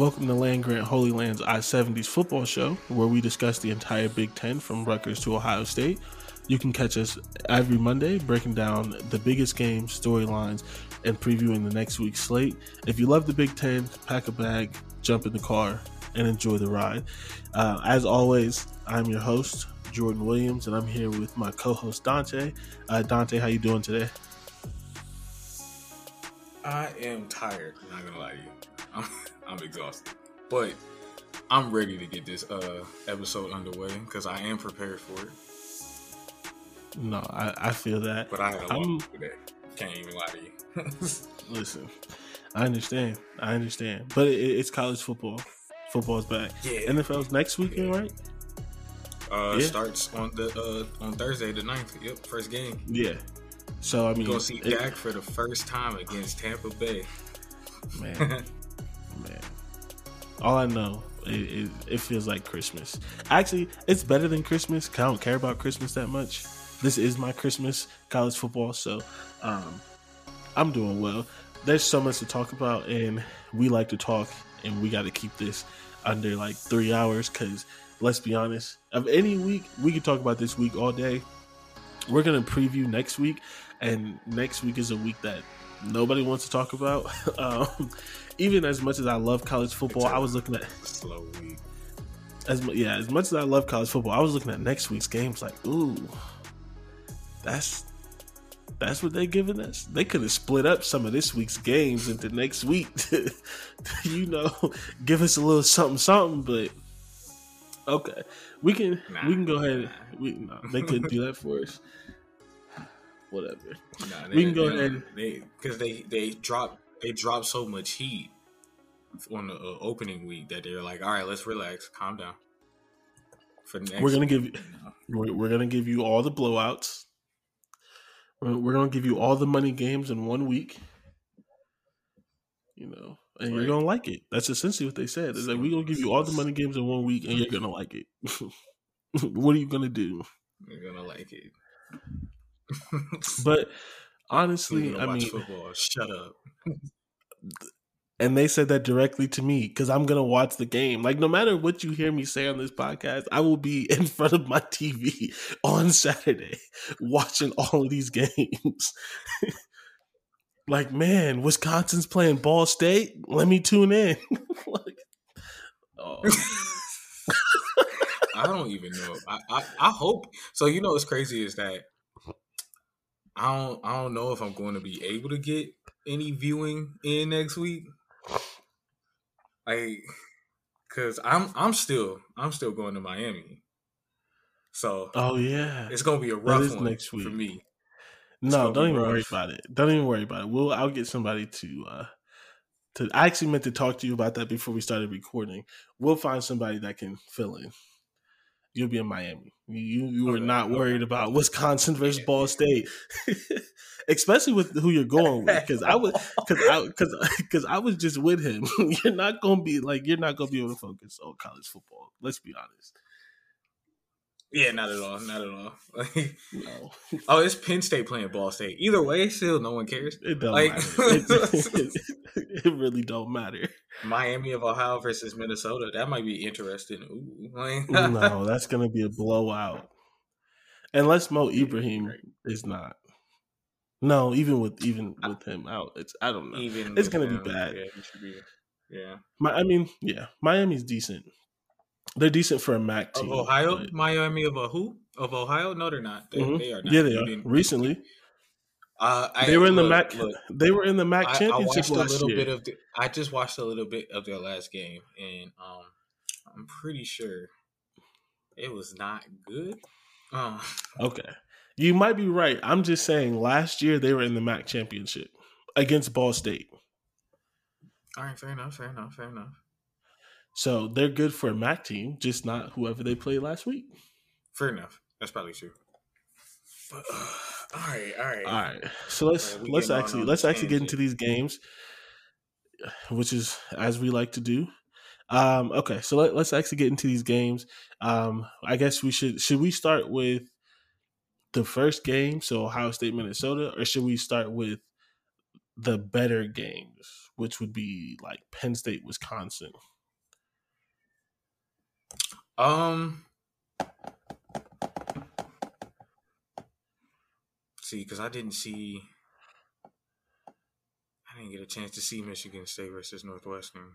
Welcome to Land Grant Holy Land's I 70s football show, where we discuss the entire Big Ten from Rutgers to Ohio State. You can catch us every Monday breaking down the biggest games, storylines, and previewing the next week's slate. If you love the Big Ten, pack a bag, jump in the car, and enjoy the ride. Uh, as always, I'm your host, Jordan Williams, and I'm here with my co-host Dante. Uh, Dante, how you doing today? I am tired. I'm not gonna lie to you. I'm, exhausted, but I'm ready to get this uh, episode underway because I am prepared for it. No, I, I feel that. But I had a long today. Can't even lie to you. listen, I understand. I understand. But it, it's college football. Football's back. Yeah. NFL's next weekend, right? Uh, yeah. starts on the uh, on Thursday the 9th. Yep, first game. Yeah. So I mean, go see it, Dak for the first time against Tampa Bay. Man, man. All I know, it, it, it, feels like Christmas. Actually, it's better than Christmas. I don't care about Christmas that much this is my Christmas college football, so um, I'm doing well. There's so much to talk about, and we like to talk, and we got to keep this under like three hours because let's be honest, of any week, we could talk about this week all day. We're gonna preview next week, and next week is a week that nobody wants to talk about. um, even as much as I love college football, I was looking at slow week. As yeah, as much as I love college football, I was looking at next week's games like, ooh, that's that's what they're giving us. They could have split up some of this week's games into next week to, you know, give us a little something, something. But okay, we can nah, we can go ahead. Nah. We no, they couldn't do that for us. Whatever. They, we can go they, ahead because they they drop they dropped so much heat on the uh, opening week that they're like, all right, let's relax, calm down. For next we're gonna give you, we're, we're gonna give you all the blowouts we're gonna give you all the money games in one week. You know, and right. you're gonna like it. That's essentially what they said. Is like we're gonna give you all the money games in one week, and you're gonna like it. what are you gonna do? You're gonna like it. but honestly, I mean, football. Shut up and they said that directly to me because I'm gonna watch the game. Like no matter what you hear me say on this podcast, I will be in front of my TV on Saturday watching all of these games. like, man, Wisconsin's playing Ball State. Let me tune in. like, oh. I don't even know. I, I, I hope so. You know what's crazy is that I don't I don't know if I'm going to be able to get any viewing in next week. Like, cause I'm I'm still I'm still going to Miami. So oh yeah, it's gonna be a rough one next week for me. No, don't even rough. worry about it. Don't even worry about it. We'll I'll get somebody to uh to I actually meant to talk to you about that before we started recording. We'll find somebody that can fill in. You'll be in Miami. You you were okay, not worried okay. about Wisconsin versus Ball State, especially with who you're going with. Because I was because I because because I was just with him. you're not gonna be like you're not gonna be able to focus on college football. Let's be honest. Yeah, not at all. Not at all. Like, no. Oh, it's Penn State playing Ball State. Either way, still no one cares. It don't like, matter. It, it, really don't matter. Miami of Ohio versus Minnesota. That might be interesting. Ooh, like, no, that's gonna be a blowout. Unless Mo Ibrahim is not. No, even with even with him out, it's I don't know. Even it's gonna him, be bad. Yeah, be, yeah. My, I mean, yeah, Miami's decent. They're decent for a MAC team. Of Ohio, but... Miami of a who? Of Ohio? No, they're not. They, mm-hmm. they are not. Yeah, they are. Recently, uh, I, they were in look, the MAC. Look, they were in the MAC championship I, I last a little year. Bit of the, I just watched a little bit of their last game, and um, I'm pretty sure it was not good. Um, okay, you might be right. I'm just saying. Last year they were in the MAC championship against Ball State. All right, fair enough. Fair enough. Fair enough. So they're good for a MAC team, just not whoever they played last week. Fair enough. That's probably true. But, uh, all right, all right, all right. So let's right, let's actually let's actually get into these games, which is as we like to do. Um, okay, so let, us actually get into these games. Um, I guess we should should we start with the first game, so Ohio State Minnesota, or should we start with the better games, which would be like Penn State Wisconsin? Um, see, because I didn't see, I didn't get a chance to see Michigan State versus Northwestern.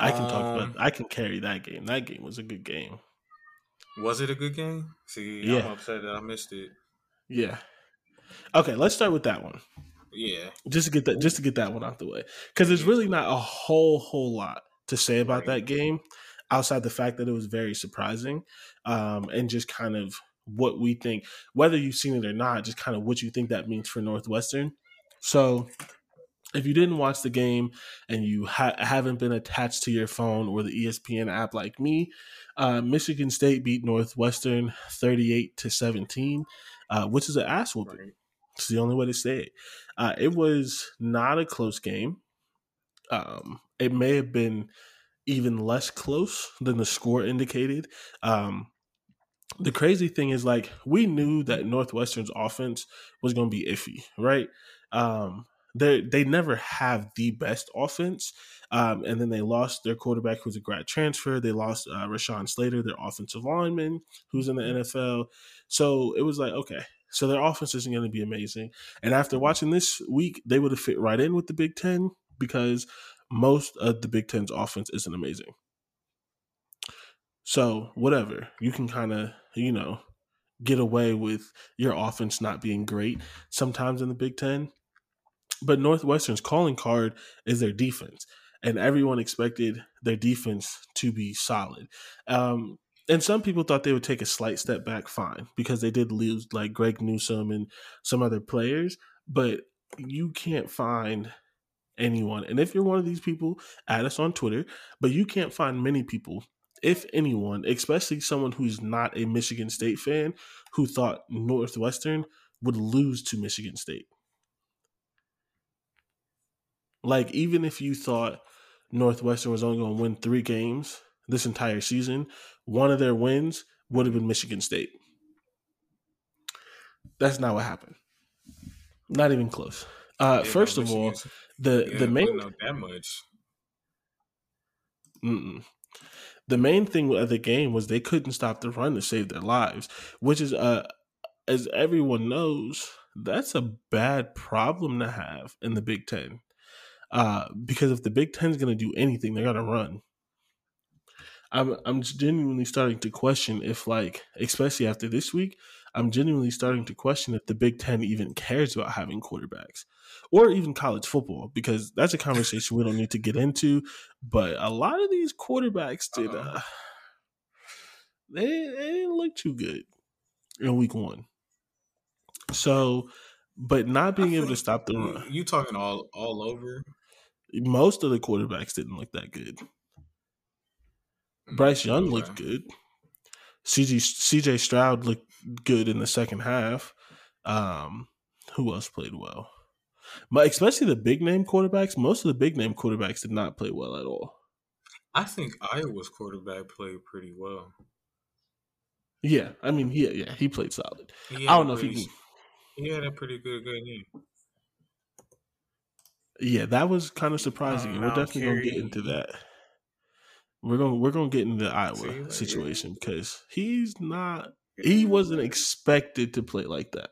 I can um, talk about. Um, I can carry that game. That game was a good game. Was it a good game? See, yeah. I'm upset that I missed it. Yeah. Okay, let's start with that one. Yeah. Just to get that, just to get that one out the way, because there's really not a whole whole lot to say about that game outside the fact that it was very surprising um, and just kind of what we think, whether you've seen it or not, just kind of what you think that means for Northwestern. So, if you didn't watch the game and you ha- haven't been attached to your phone or the ESPN app like me, uh, Michigan State beat Northwestern 38 to 17, uh, which is an ass whooping. It's the only way to say it. Uh, it was not a close game. Um, it may have been even less close than the score indicated. Um, the crazy thing is, like, we knew that Northwestern's offense was going to be iffy, right? Um, they they never have the best offense, um, and then they lost their quarterback, who's a grad transfer. They lost uh, Rashawn Slater, their offensive lineman, who's in the NFL. So it was like, okay, so their offense isn't going to be amazing. And after watching this week, they would have fit right in with the Big Ten because most of the Big Ten's offense isn't amazing. So, whatever, you can kind of, you know, get away with your offense not being great sometimes in the Big Ten. But Northwestern's calling card is their defense, and everyone expected their defense to be solid. Um, and some people thought they would take a slight step back, fine, because they did lose like Greg Newsome and some other players. But you can't find anyone. And if you're one of these people, add us on Twitter. But you can't find many people, if anyone, especially someone who's not a Michigan State fan, who thought Northwestern would lose to Michigan State. Like, even if you thought Northwestern was only going to win three games this entire season, one of their wins would have been Michigan State. That's not what happened. Not even close. Uh, yeah, first of all, the the main that much. Mm-mm. The main thing of the game was they couldn't stop the run to save their lives, which is uh as everyone knows, that's a bad problem to have in the Big Ten. Uh, because if the Big Ten is going to do anything, they're going to run. I'm I'm genuinely starting to question if like especially after this week, I'm genuinely starting to question if the Big Ten even cares about having quarterbacks or even college football because that's a conversation we don't need to get into. But a lot of these quarterbacks did uh-huh. uh, they, they didn't look too good in week one. So, but not being able to stop the run. Uh, you talking all all over? Most of the quarterbacks didn't look that good. Mm, Bryce Young okay. looked good. CJ CJ Stroud looked good in the second half. Um, who else played well? But especially the big name quarterbacks. Most of the big name quarterbacks did not play well at all. I think Iowa's quarterback played pretty well. Yeah, I mean, yeah, yeah, he played solid. I don't know if he can. He had a pretty good good game. Yeah, that was kind of surprising. Um, We're definitely gonna get into that. We're gonna we're gonna get into the Iowa situation because he's not he wasn't expected to play like that.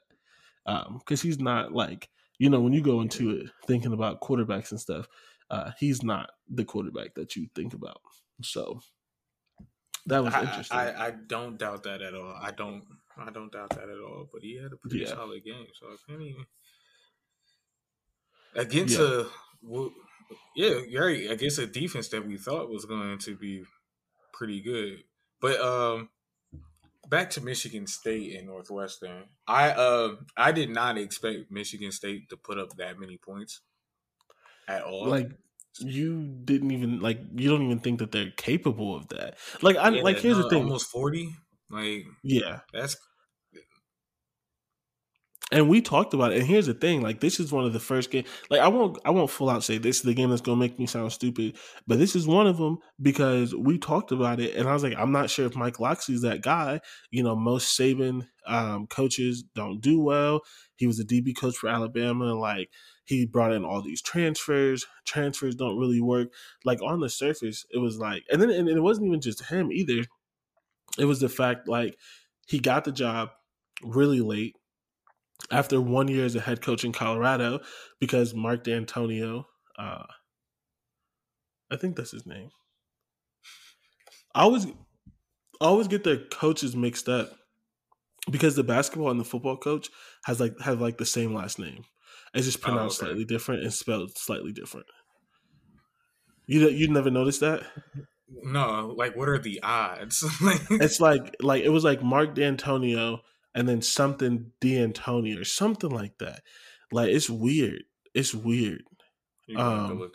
Um, because he's not like you know when you go into it thinking about quarterbacks and stuff, uh, he's not the quarterback that you think about. So that was I, interesting. I, I don't doubt that at all. I don't I don't doubt that at all. But he had a pretty yeah. solid game, so I can't even against yeah. a yeah, right. guess a defense that we thought was going to be pretty good. But um back to Michigan State and Northwestern. I uh I did not expect Michigan State to put up that many points at all. Like you didn't even like you don't even think that they're capable of that. Like I yeah, like here's no, the thing. Almost 40. Like yeah. That's and we talked about it. And here's the thing: like this is one of the first games. Like I won't, I won't full out say this is the game that's gonna make me sound stupid, but this is one of them because we talked about it, and I was like, I'm not sure if Mike Locksley's that guy. You know, most Saban um, coaches don't do well. He was a DB coach for Alabama. Like he brought in all these transfers. Transfers don't really work. Like on the surface, it was like, and then and it wasn't even just him either. It was the fact like he got the job really late after one year as a head coach in Colorado because Mark Dantonio, uh, I think that's his name. I always, always get their coaches mixed up because the basketball and the football coach has like have like the same last name. It's just pronounced oh, okay. slightly different and spelled slightly different. You you never noticed that? No, like what are the odds? it's like like it was like Mark Dantonio and then something D'Antoni or something like that. Like it's weird. It's weird. Um,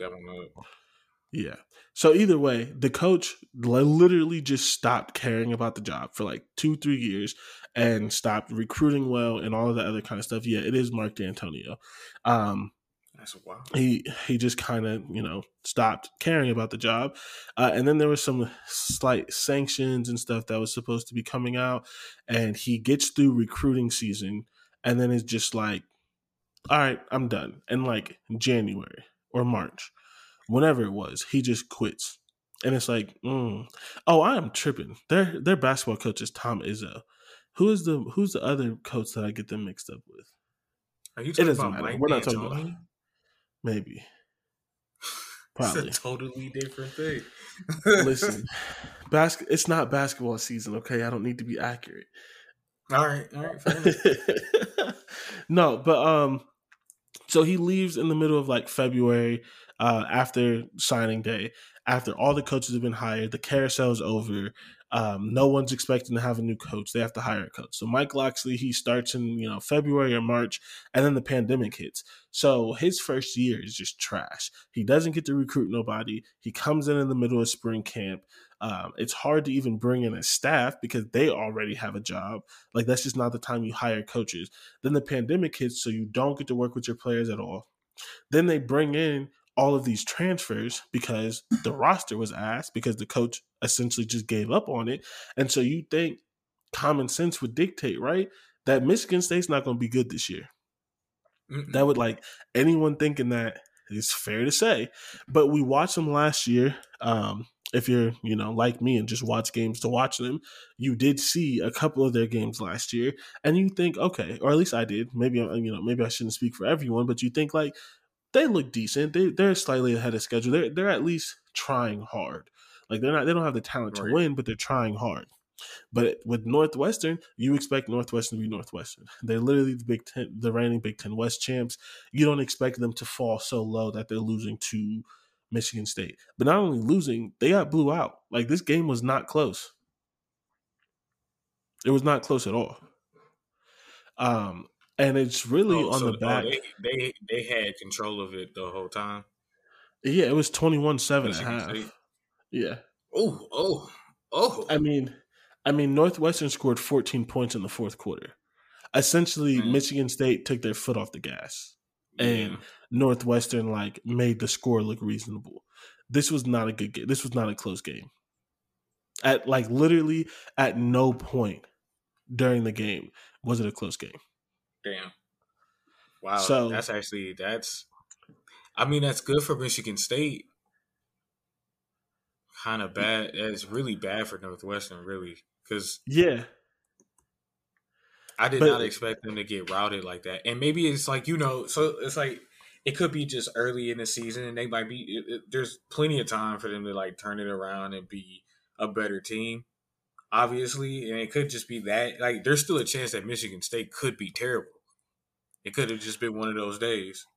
yeah. So either way, the coach literally just stopped caring about the job for like two, three years, and stopped recruiting well and all of that other kind of stuff. Yeah, it is Mark Dantonio. Um, that's wild. He he just kind of you know stopped caring about the job, uh, and then there was some slight sanctions and stuff that was supposed to be coming out, and he gets through recruiting season, and then it's just like, all right, I'm done. And like January or March, whenever it was, he just quits, and it's like, mm, oh, I am tripping. Their their basketball coach is Tom Izzo. Who is the who's the other coach that I get them mixed up with? Are you talking about Mike We're not talking about Maybe. Probably. It's a totally different thing. Listen, basket. It's not basketball season, okay? I don't need to be accurate. All right, all right. no, but um, so he leaves in the middle of like February, uh, after signing day, after all the coaches have been hired, the carousel is over. Um, no one's expecting to have a new coach. They have to hire a coach. So Mike Locksley, he starts in you know February or March, and then the pandemic hits. So his first year is just trash. He doesn't get to recruit nobody. He comes in in the middle of spring camp. Um, it's hard to even bring in a staff because they already have a job. Like that's just not the time you hire coaches. Then the pandemic hits, so you don't get to work with your players at all. Then they bring in all of these transfers because the roster was asked because the coach essentially just gave up on it. And so you think common sense would dictate, right? That Michigan State's not going to be good this year. Mm-mm. That would like anyone thinking that is fair to say. But we watched them last year. Um, if you're, you know, like me and just watch games to watch them, you did see a couple of their games last year, and you think, okay, or at least I did. Maybe you know, maybe I shouldn't speak for everyone, but you think like they look decent. They they're slightly ahead of schedule. They're they're at least trying hard. Like they're not they don't have the talent right. to win, but they're trying hard. But with Northwestern, you expect Northwestern to be Northwestern. They're literally the Big Ten, the reigning Big Ten West champs. You don't expect them to fall so low that they're losing to Michigan State. But not only losing, they got blew out. Like this game was not close. It was not close at all. Um, and it's really oh, on so, the oh, back. They, they, they had control of it the whole time. Yeah, it was 21-7 at half. Yeah. Oh, oh, oh. I mean, I mean, Northwestern scored 14 points in the fourth quarter. Essentially, mm. Michigan State took their foot off the gas, yeah. and Northwestern like made the score look reasonable. This was not a good game. This was not a close game. At like literally at no point during the game was it a close game. Damn. Wow. So that's actually that's. I mean, that's good for Michigan State. Kind of bad. It's really bad for Northwestern, really. Because yeah, I did but, not expect them to get routed like that. And maybe it's like you know, so it's like it could be just early in the season, and they might be. It, it, there's plenty of time for them to like turn it around and be a better team, obviously. And it could just be that like there's still a chance that Michigan State could be terrible. It could have just been one of those days.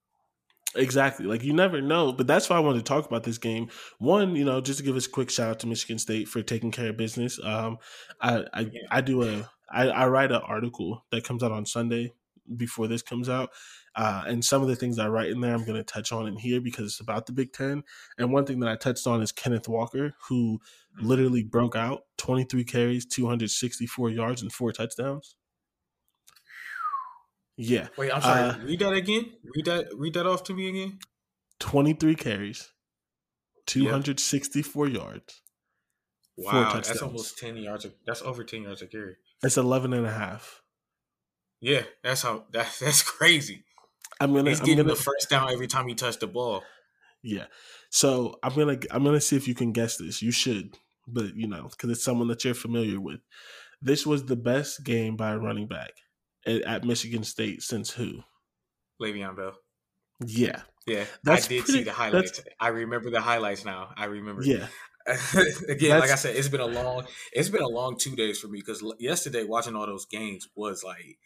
Exactly. Like you never know. But that's why I wanted to talk about this game. One, you know, just to give us a quick shout out to Michigan State for taking care of business. Um, I I, I do a I, I write an article that comes out on Sunday before this comes out. Uh, and some of the things I write in there, I'm going to touch on in here because it's about the Big Ten. And one thing that I touched on is Kenneth Walker, who mm-hmm. literally broke out 23 carries, 264 yards, and four touchdowns. Yeah. Wait, I'm sorry. Uh, read that again. Read that. Read that off to me again. Twenty-three carries, two hundred sixty-four yep. yards. Wow, that's almost ten yards. Of, that's over ten yards a carry. It's 11 and a half. Yeah, that's how. That's that's crazy. I'm gonna. He's I'm getting gonna, the first down every time he touched the ball. Yeah. So I'm gonna I'm gonna see if you can guess this. You should, but you know, because it's someone that you're familiar with. This was the best game by a running back at, Michigan State since who? Le'Veon Bell. Yeah. Yeah. That's I did pretty, see the highlights. I remember the highlights now. I remember. Yeah. Again, that's, like I said, it's been a long it's been a long two days for me because yesterday watching all those games was like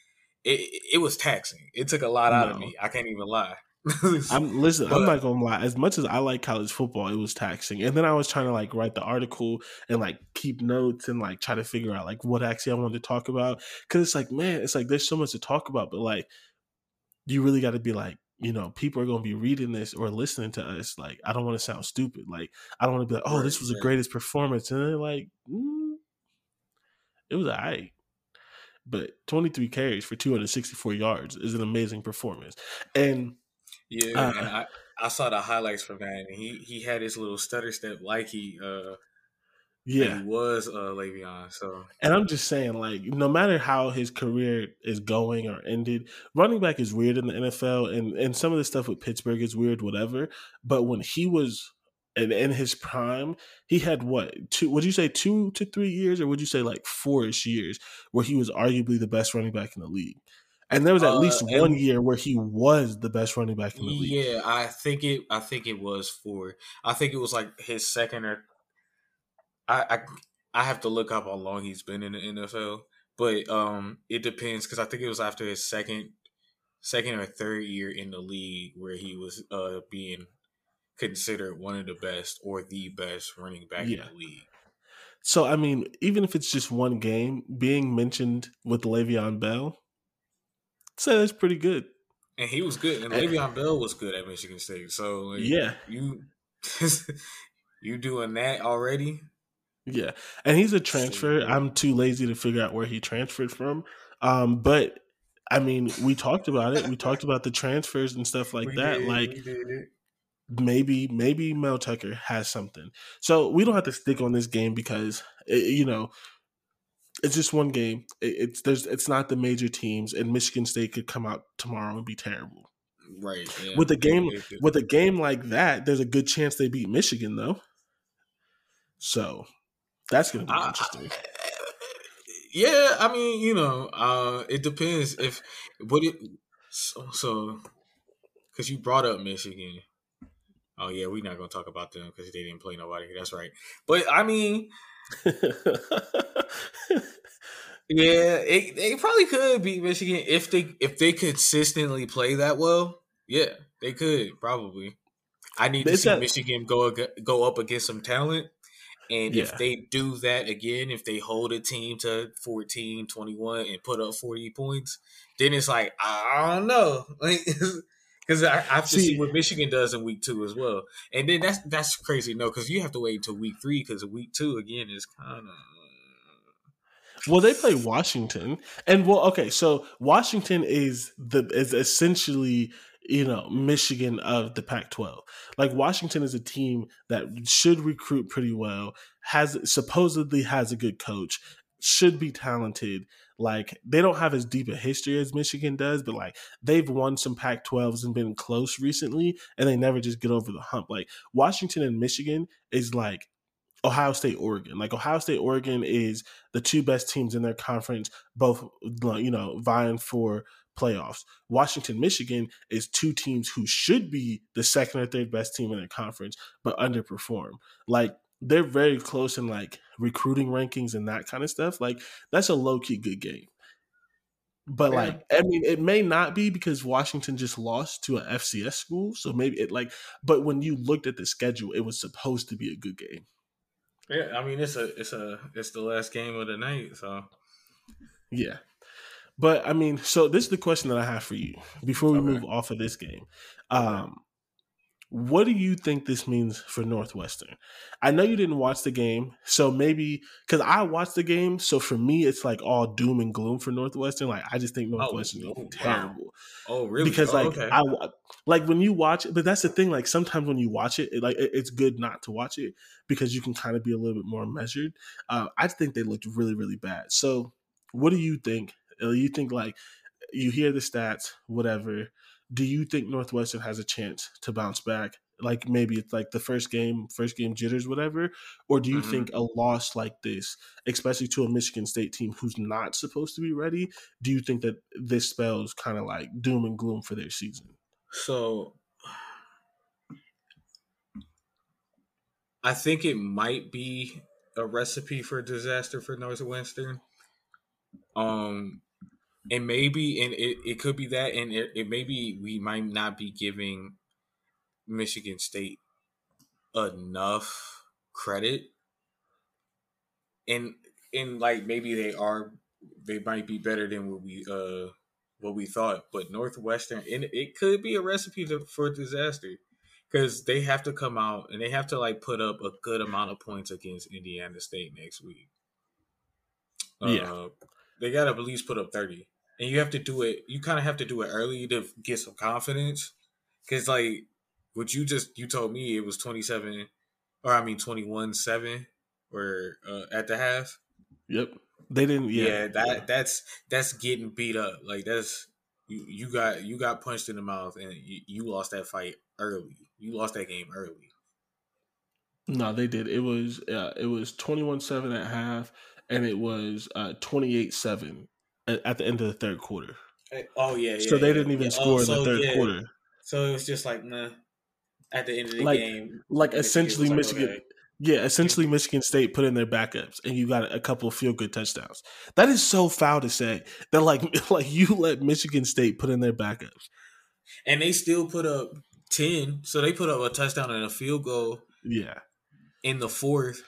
it, it was taxing. It took a lot out of me. I can't even lie. I'm listen. But, I'm not gonna lie. As much as I like college football, it was taxing. And then I was trying to like write the article and like keep notes and like try to figure out like what actually I wanted to talk about. Because it's like, man, it's like there's so much to talk about, but like you really got to be like, you know, people are gonna be reading this or listening to us. Like, I don't want to sound stupid. Like, I don't want to be like, oh, right, this was right. the greatest performance, and they're like, mm, it was alright but 23 carries for 264 yards is an amazing performance. And yeah, uh, I, I saw the highlights from that, and he he had his little stutter step like he uh yeah he was uh Le'Veon. So and I'm just saying, like, no matter how his career is going or ended, running back is weird in the NFL, and and some of the stuff with Pittsburgh is weird, whatever. But when he was and in his prime, he had what two? Would you say two to three years, or would you say like four-ish years, where he was arguably the best running back in the league? And there was at uh, least one year where he was the best running back in the league. Yeah, I think it. I think it was for. I think it was like his second or. I I, I have to look up how long he's been in the NFL, but um, it depends because I think it was after his second, second or third year in the league where he was uh being considered one of the best or the best running back yeah. in the league. So I mean, even if it's just one game, being mentioned with Le'Veon Bell say that's pretty good. And he was good, and Le'Veon Bell was good at Michigan State. So like, yeah, you you doing that already? Yeah, and he's a transfer. I'm too lazy to figure out where he transferred from. Um, but I mean, we talked about it. We talked about the transfers and stuff like we that. Did, like maybe maybe Mel Tucker has something. So we don't have to stick on this game because it, you know it's just one game. it's there's it's not the major teams, and Michigan State could come out tomorrow and be terrible. Right. Yeah. With a game with a game like that, there's a good chance they beat Michigan though. So that's to be interesting. Eh, yeah, I mean, you know, uh, it depends if what it so because you brought up Michigan. Oh yeah, we're not gonna talk about them because they didn't play nobody. That's right. But I mean, yeah, it, they probably could beat Michigan if they if they consistently play that well. Yeah, they could probably. I need to see Michigan go go up against some talent. And yeah. if they do that again, if they hold a team to 14, 21 and put up 40 points, then it's like, I don't know. Because I, I, have to see, see, what Michigan does in week two as well. And then that's that's crazy. No, because you have to wait until week three because week two, again, is kind of. Uh, well, they play Washington, and well, okay, so Washington is the is essentially you know Michigan of the Pac-12. Like Washington is a team that should recruit pretty well, has supposedly has a good coach, should be talented. Like they don't have as deep a history as Michigan does, but like they've won some Pac-12s and been close recently, and they never just get over the hump. Like Washington and Michigan is like Ohio State, Oregon. Like Ohio State, Oregon is the two best teams in their conference, both you know vying for playoffs. Washington, Michigan is two teams who should be the second or third best team in their conference, but underperform. Like they're very close in like recruiting rankings and that kind of stuff. Like that's a low key good game. But yeah. like, I mean, it may not be because Washington just lost to a FCS school, so maybe it like. But when you looked at the schedule, it was supposed to be a good game. Yeah, I mean it's a it's a it's the last game of the night, so yeah. But I mean, so this is the question that I have for you before we okay. move off of this game. Um, what do you think this means for Northwestern? I know you didn't watch the game, so maybe because I watched the game, so for me it's like all doom and gloom for Northwestern. Like I just think oh, Northwestern oh, is terrible. Wow. Oh, really? Because oh, like okay. I like when you watch it, but that's the thing. Like sometimes when you watch it, it like it, it's good not to watch it because you can kind of be a little bit more measured. Uh, I think they looked really really bad. So what do you think? Uh, you think like you hear the stats, whatever do you think Northwestern has a chance to bounce back? Like maybe it's like the first game, first game jitters, whatever, or do you mm-hmm. think a loss like this, especially to a Michigan State team who's not supposed to be ready, do you think that this spells kind of like doom and gloom for their season? So, I think it might be a recipe for disaster for Northwestern. Um, and maybe and it, it could be that and it, it maybe we might not be giving michigan state enough credit. And and like maybe they are they might be better than what we uh what we thought but northwestern and it could be a recipe to, for disaster because they have to come out and they have to like put up a good amount of points against indiana state next week. Yeah. Uh, they gotta at least put up 30 and you have to do it. You kind of have to do it early to get some confidence, because like what you just you told me it was twenty seven, or I mean twenty one seven, or uh, at the half. Yep, they didn't. Yeah, yeah that yeah. that's that's getting beat up. Like that's you you got you got punched in the mouth, and you, you lost that fight early. You lost that game early. No, they did. It was uh, it was 21-7 at half, and it was uh, 28-7 at the end of the third quarter. Oh yeah, yeah So they didn't even yeah. Oh, score oh, so, in the third yeah. quarter. So it was just like nah. At the end of the like, game, like essentially Michigan, okay. yeah, essentially Michigan State put in their backups, and you got a couple of field good touchdowns. That is so foul to say that like like you let Michigan State put in their backups, and they still put up ten. So they put up a touchdown and a field goal. Yeah, in the fourth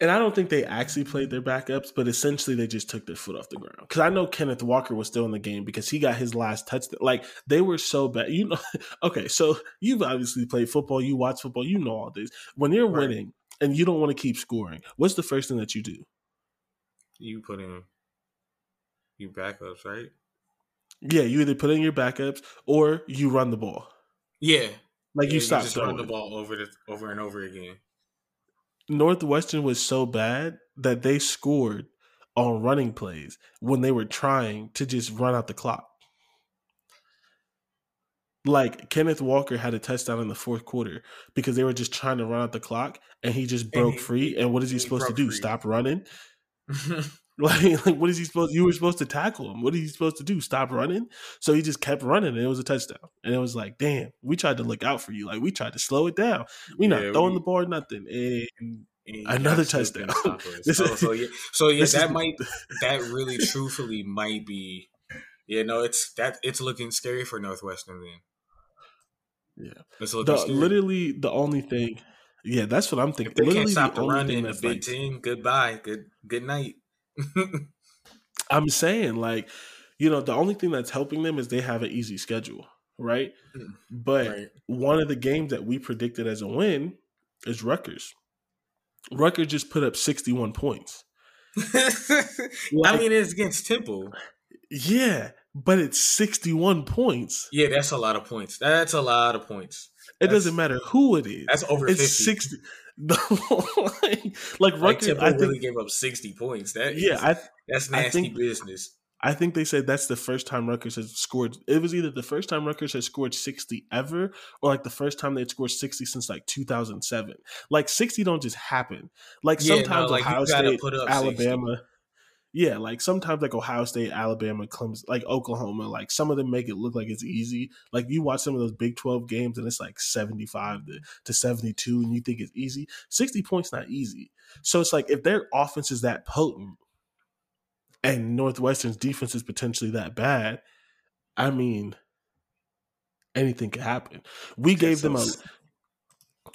and I don't think they actually played their backups, but essentially they just took their foot off the ground. Because I know Kenneth Walker was still in the game because he got his last touchdown. Like they were so bad, you know. Okay, so you've obviously played football, you watch football, you know all this. When you're right. winning and you don't want to keep scoring, what's the first thing that you do? You put in your backups, right? Yeah, you either put in your backups or you run the ball. Yeah, like yeah, you stop you just throwing run the ball over the, over and over again. Northwestern was so bad that they scored on running plays when they were trying to just run out the clock. Like Kenneth Walker had a touchdown in the fourth quarter because they were just trying to run out the clock, and he just broke he, free. And what is he, he supposed to do? free. Stop running? like, like, what is he supposed? You were supposed to tackle him. What is he supposed to do? Stop running? So he just kept running, and it was a touchdown. And it was like, damn, we tried to look out for you. Like we tried to slow it down. We not throwing we- the ball, nothing. And And Another touchdown. couldn't stop us. This so, so yeah, so yeah, this is- that might that really truthfully might be. Yeah, no, it's that it's looking scary for Northwestern. Then yeah, it's looking the, scary. literally the only thing. Yeah, that's what I'm thinking. if they literally can't stop the run thing in the Big like, Ten, goodbye, good good night. I'm saying like, you know, the only thing that's helping them is they have an easy schedule, right? Mm, But right. one of the games that we predicted as a win is Rutgers. Rutgers just put up 61 points. I mean, it's against Temple. Yeah, but it's 61 points. Yeah, that's a lot of points. That's a lot of points. It That's- doesn't matter who it is. That's over it's 50. 60. like, like Like Rutgers, Temple I really gave up sixty points. That Yeah, is- I that's I nasty think- business. I think they said that's the first time Rutgers has scored. It was either the first time Rutgers has scored 60 ever, or like the first time they'd scored 60 since like 2007. Like 60 don't just happen. Like Yeah, no, sometimes like, you Ohio State, put up 60. Yeah, like sometimes like Ohio State, Alabama, Clemson, like Oklahoma, like some of them make it look like it's easy. Like you watch some of those Big 12 games and it's like 75 to, to 72 and you think it's easy. 60 points not easy. So it's like if their offense is that potent and Northwestern's defense is potentially that bad, I mean, anything could happen. We gave them a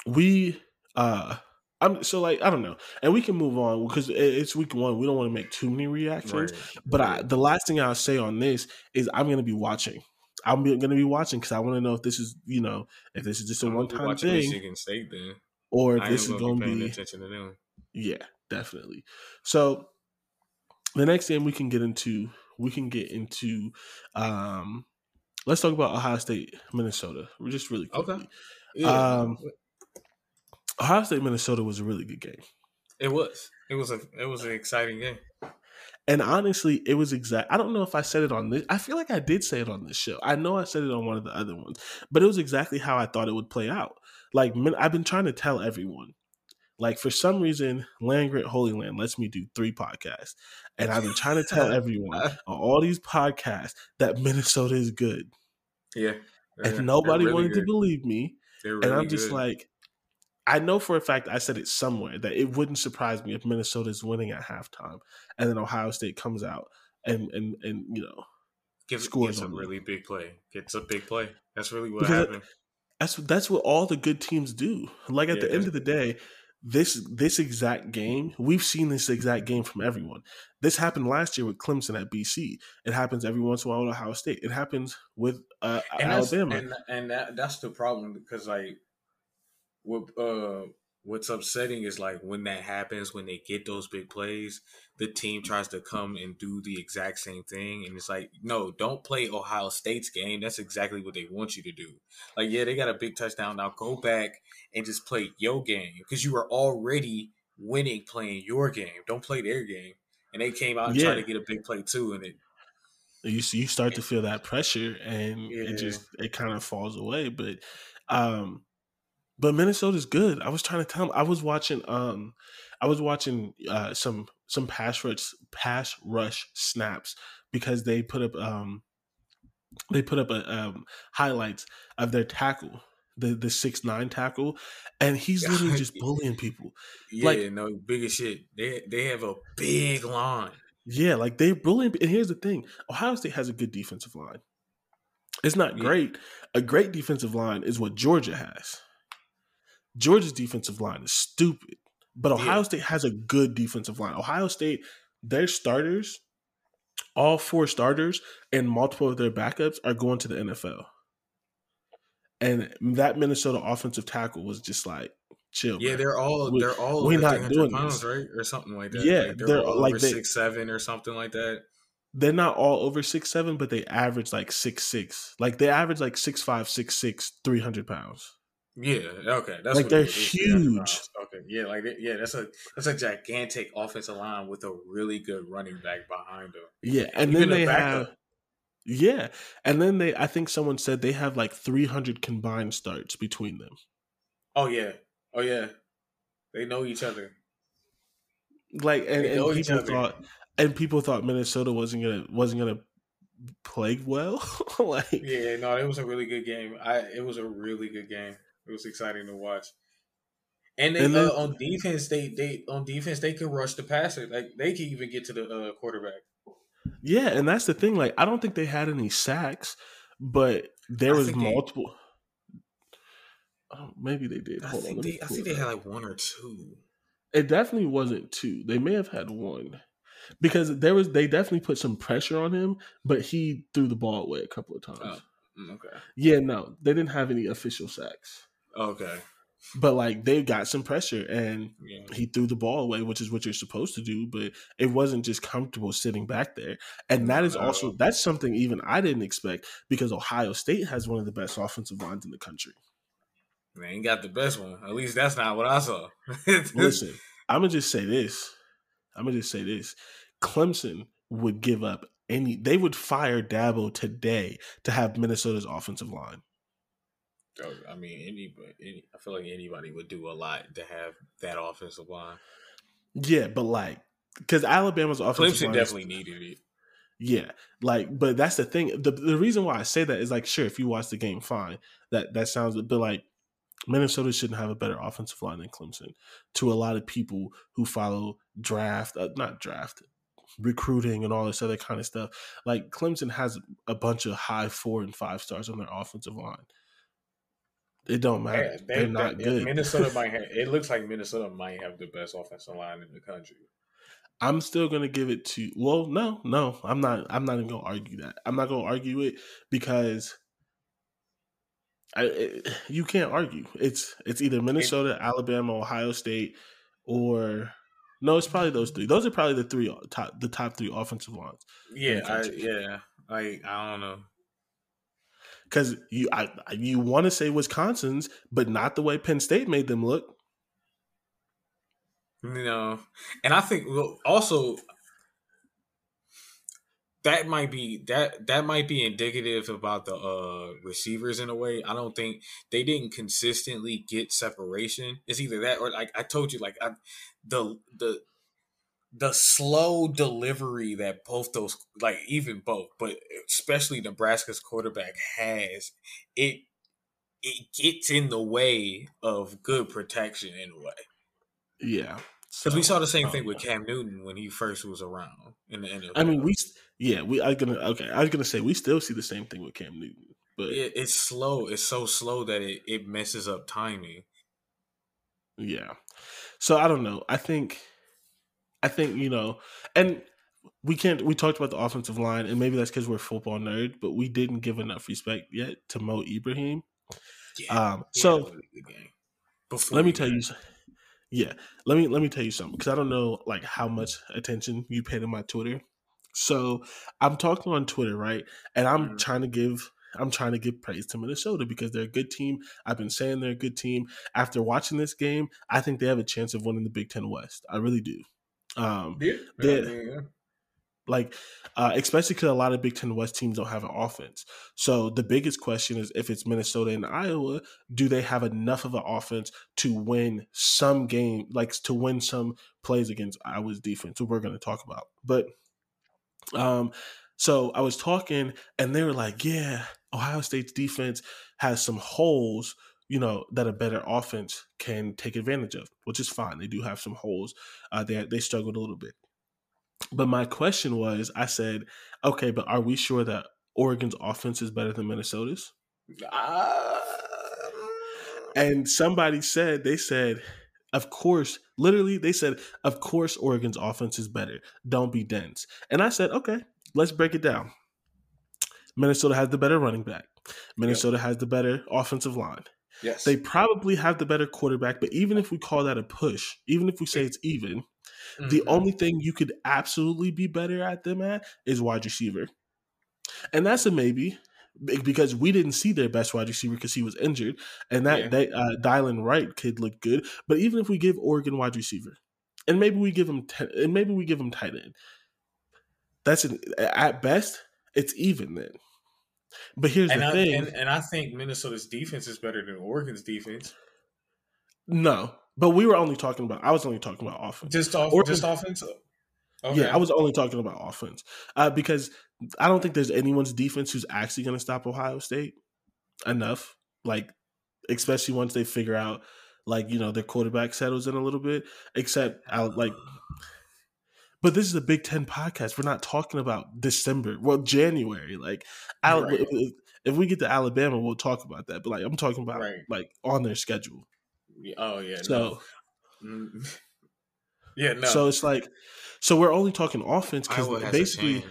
we uh I'm so like I don't know, and we can move on because it's week one. We don't want to make too many reactions. Right, But I, the last thing I'll say on this is I'm going to be watching. I'm going to be watching because I want to know if this is you know if this is just a one time thing Michigan State then. or if I this is be to be attention to them. yeah definitely. So the next game we can get into we can get into um let's talk about Ohio State Minnesota. We're just really quickly. Okay. Yeah, Um, Ohio State Minnesota was a really good game. it was. It was a. It was an exciting game. And honestly, it was exact. I don't know if I said it on this. I feel like I did say it on this show. I know I said it on one of the other ones, but it was exactly how I thought it would play out. Like I've been trying to tell everyone. Like for some reason, Land Grant Holy Land lets me do three podcasts, and I've been trying to tell everyone on all these podcasts that Minnesota is good, Yeah. And nobody really wanted to believe me. They're and I'm just good. like, I know for a fact I said it somewhere that it wouldn't surprise me if Minnesota is winning at halftime, and then Ohio State comes out and and and you know Give, scores gives a really big play. Gets a big play. That's really what Because- happened. that's that's what all the good teams do. Like at Yeah, the end of the day, this this exact game, we've seen this exact game from everyone. This happened last year with Clemson at BC. It happens every once in a while with Ohio State. It happens with uh, and Alabama. and and that that's the problem because like what uh what's upsetting is like when that happens when they get those big plays the team tries to come and do the exact same thing and it's like no don't play ohio state's game. That's exactly what they want you to do. Like yeah they got a big touchdown. Now go back and just play your game because you were already winning playing your game. Don't play their game. And they came out and Yeah. tried to get a big play too and it you you start to feel that pressure and Yeah. it just it kind of falls away but um but minnesota's good i was trying to tell him. i was watching um i was watching uh some some pass rush pass rush snaps because they put up um they put up a um highlights of their tackle the the six nine tackle and he's literally just bullying people yeah Like- no big as shit they they have a big line Yeah, like they're bullying. And here's the thing: Ohio State has a good defensive line. It's not Yeah. great. A great defensive line is what Georgia has. Georgia's defensive line is stupid, but Ohio Yeah. State has a good defensive line. Ohio State, their starters, all four starters, and multiple of their backups are going to the NFL. And that Minnesota offensive tackle was just like, chill. Yeah, man. they're all We- they're all we're not doing pounds, this. right, or something like that. Yeah, like they're, they're- all like over they- six seven or something like that. they're not all over six seven, but they average like six six. Like they average like six five, six six, three hundred pounds. Yeah, okay, that's Like, they're it is, 300 huge. Okay, yeah, like yeah, that's a that's a gigantic offensive line with a really good running back behind them. Yeah, and Even then the they backup. have Yeah, and then they, I think someone said they have like 300 combined starts between them. Oh yeah, oh yeah, they know each other. Like, and, and people thought, and people thought Minnesota wasn't gonna wasn't gonna play well. like, yeah, no, it was a really good game. I it was a really good game. It was exciting to watch. And, they, and then, uh, on defense, they they on defense they could rush the passer. Like they could even get to the uh, quarterback. Yeah, and that's the thing. Like, I don't think they had any sacks, but there I was multiple. They, oh, maybe they did. Hold I think on. They, I think they had like one or two. It definitely wasn't two. They may have had one because there was. They definitely put some pressure on him, but he threw the ball away a couple of times. Oh, mm, okay. Yeah, no, they didn't have any official sacks. Okay. But like they got some pressure and yeah. he threw the ball away which is what you're supposed to do but it wasn't just comfortable sitting back there. And that is also that's something even i didn't expect because ohio state has one of the best offensive lines in the country. They ain't got the best one. At least that's not what i saw. Listen i'm gonna just say this. I'm gonna just say this. Clemson would give up any they would fire dabo today to have minnesota's offensive line I mean, anybody. Any, I feel like anybody would do a lot to have that offensive line. Yeah, but like, because Alabama's offensive Clemson line definitely is, needed it. Yeah, like, but that's the thing. The the reason why I say that is like, sure, if you watch the game, fine. That that sounds, but like, Minnesota shouldn't have a better offensive line than Clemson. To a lot of people who follow draft, uh, not draft, recruiting and all this other kind of stuff, like Clemson has a bunch of high four and five stars on their offensive line. It don't matter. They, are not good. Minnesota might have. It looks like Minnesota might have the best offensive line in the country. I'm still gonna give it to. Well, no, no, I'm not. I'm not even gonna argue that. I'm not gonna argue it because I, it, you can't argue. It's it's either Minnesota, Alabama, Ohio State, or no, it's probably those three. Those are probably the three top the top three offensive lines. Yeah, I, yeah. I I don't know because you I, you want to say Wisconsin's, but not the way Penn State made them look. You know, and I think also that might be that that might be indicative about the uh receivers in a way. I don't think they didn't consistently get separation. It's either that or like I told you, like I, the the the slow delivery that both those like even both but especially nebraska's quarterback has it it gets in the way of good protection in a way yeah because so, we saw the same thing um, with Cam Newton when he first was around in the NFL. I mean, we yeah, we I gonna okay. I was gonna say we still see the same thing with Cam Newton, but it, it's slow. It's so slow that it it messes up timing. Yeah, so I don't know. I think I think you know, and we can't. We talked about the offensive line, and maybe that's because we're football nerd, but we didn't give enough respect yet to Mo Ibrahim. Yeah, um, so let me tell you. Yeah, let me let me tell you something because I don't know like how much attention you paid to my Twitter. So I'm talking on Twitter, right? And I'm mm-hmm. trying to give I'm trying to give praise to Minnesota because they're a good team. I've been saying they're a good team. After watching this game, I think they have a chance of winning the Big Ten West. I really do. Um, yeah, yeah, yeah. like uh, especially because a lot of Big Ten West teams don't have an offense. So the biggest question is if it's Minnesota and Iowa, do they have enough of an offense to win some game, like to win some plays against Iowa's defense? What we're going to talk about, but um, so I was talking, and they were like, "Yeah, Ohio State's defense has some holes." You know that a better offense can take advantage of, which is fine. They do have some holes. Uh, they they struggled a little bit. But my question was, I said, okay, but are we sure that Oregon's offense is better than Minnesota's? Uh... And somebody said, they said, of course, literally, they said, of course, Oregon's offense is better. Don't be dense. And I said, okay, let's break it down. Minnesota has the better running back. Minnesota yep. has the better offensive line. Yes. They probably have the better quarterback, but even if we call that a push, even if we say it's even, mm-hmm. the only thing you could absolutely be better at them at is wide receiver. And that's a maybe because we didn't see their best wide receiver because he was injured, and that yeah. they, uh, Dylan Wright kid looked good. But even if we give Oregon wide receiver, and maybe we give him, and maybe we give him tight end, that's an, at best it's even then. But here's and the I, thing, and, and I think Minnesota's defense is better than Oregon's defense. no, but we were only talking about. I was only talking about offense. Just off, Oregon- just offense. Okay. Yeah, I was only talking about offense uh, because I don't think there's anyone's defense who's actually going to stop Ohio State enough. Like, especially once they figure out, like you know, their quarterback settles in a little bit. Except, I like. But this is a Big Ten podcast. We're not talking about December, well, January. Like, Right. if, if we get to Alabama, we'll talk about that. But like, I'm talking about Right. like on their schedule. Oh yeah. So, no. Mm. yeah, no. so it's like, so we're only talking offense because basically.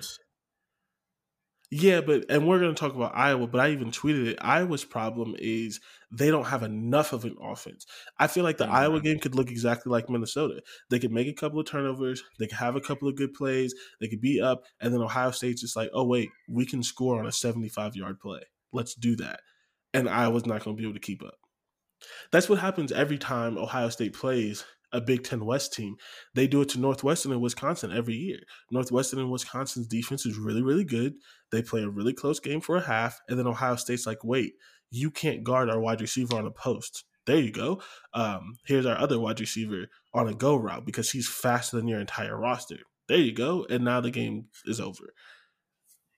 Yeah, but and we're going to talk about Iowa, but I even tweeted it. Iowa's problem is they don't have enough of an offense. I feel like the Mhm. Iowa game could look exactly like Minnesota. They could make a couple of turnovers, they could have a couple of good plays, they could be up, and then Ohio State's just like, oh wait, we can score on a seventy-five yard play. Let's do that, and Iowa's not going to be able to keep up. That's what happens every time Ohio State plays a Big Ten West team. They do it to Northwestern and Wisconsin every year. Northwestern and Wisconsin's defense is really, really good. They play a really close game for a half, and then Ohio State's like, wait, you can't guard our wide receiver on a post. There you go. Um, here's our other wide receiver on a go route because he's faster than your entire roster. There you go. And now the game is over.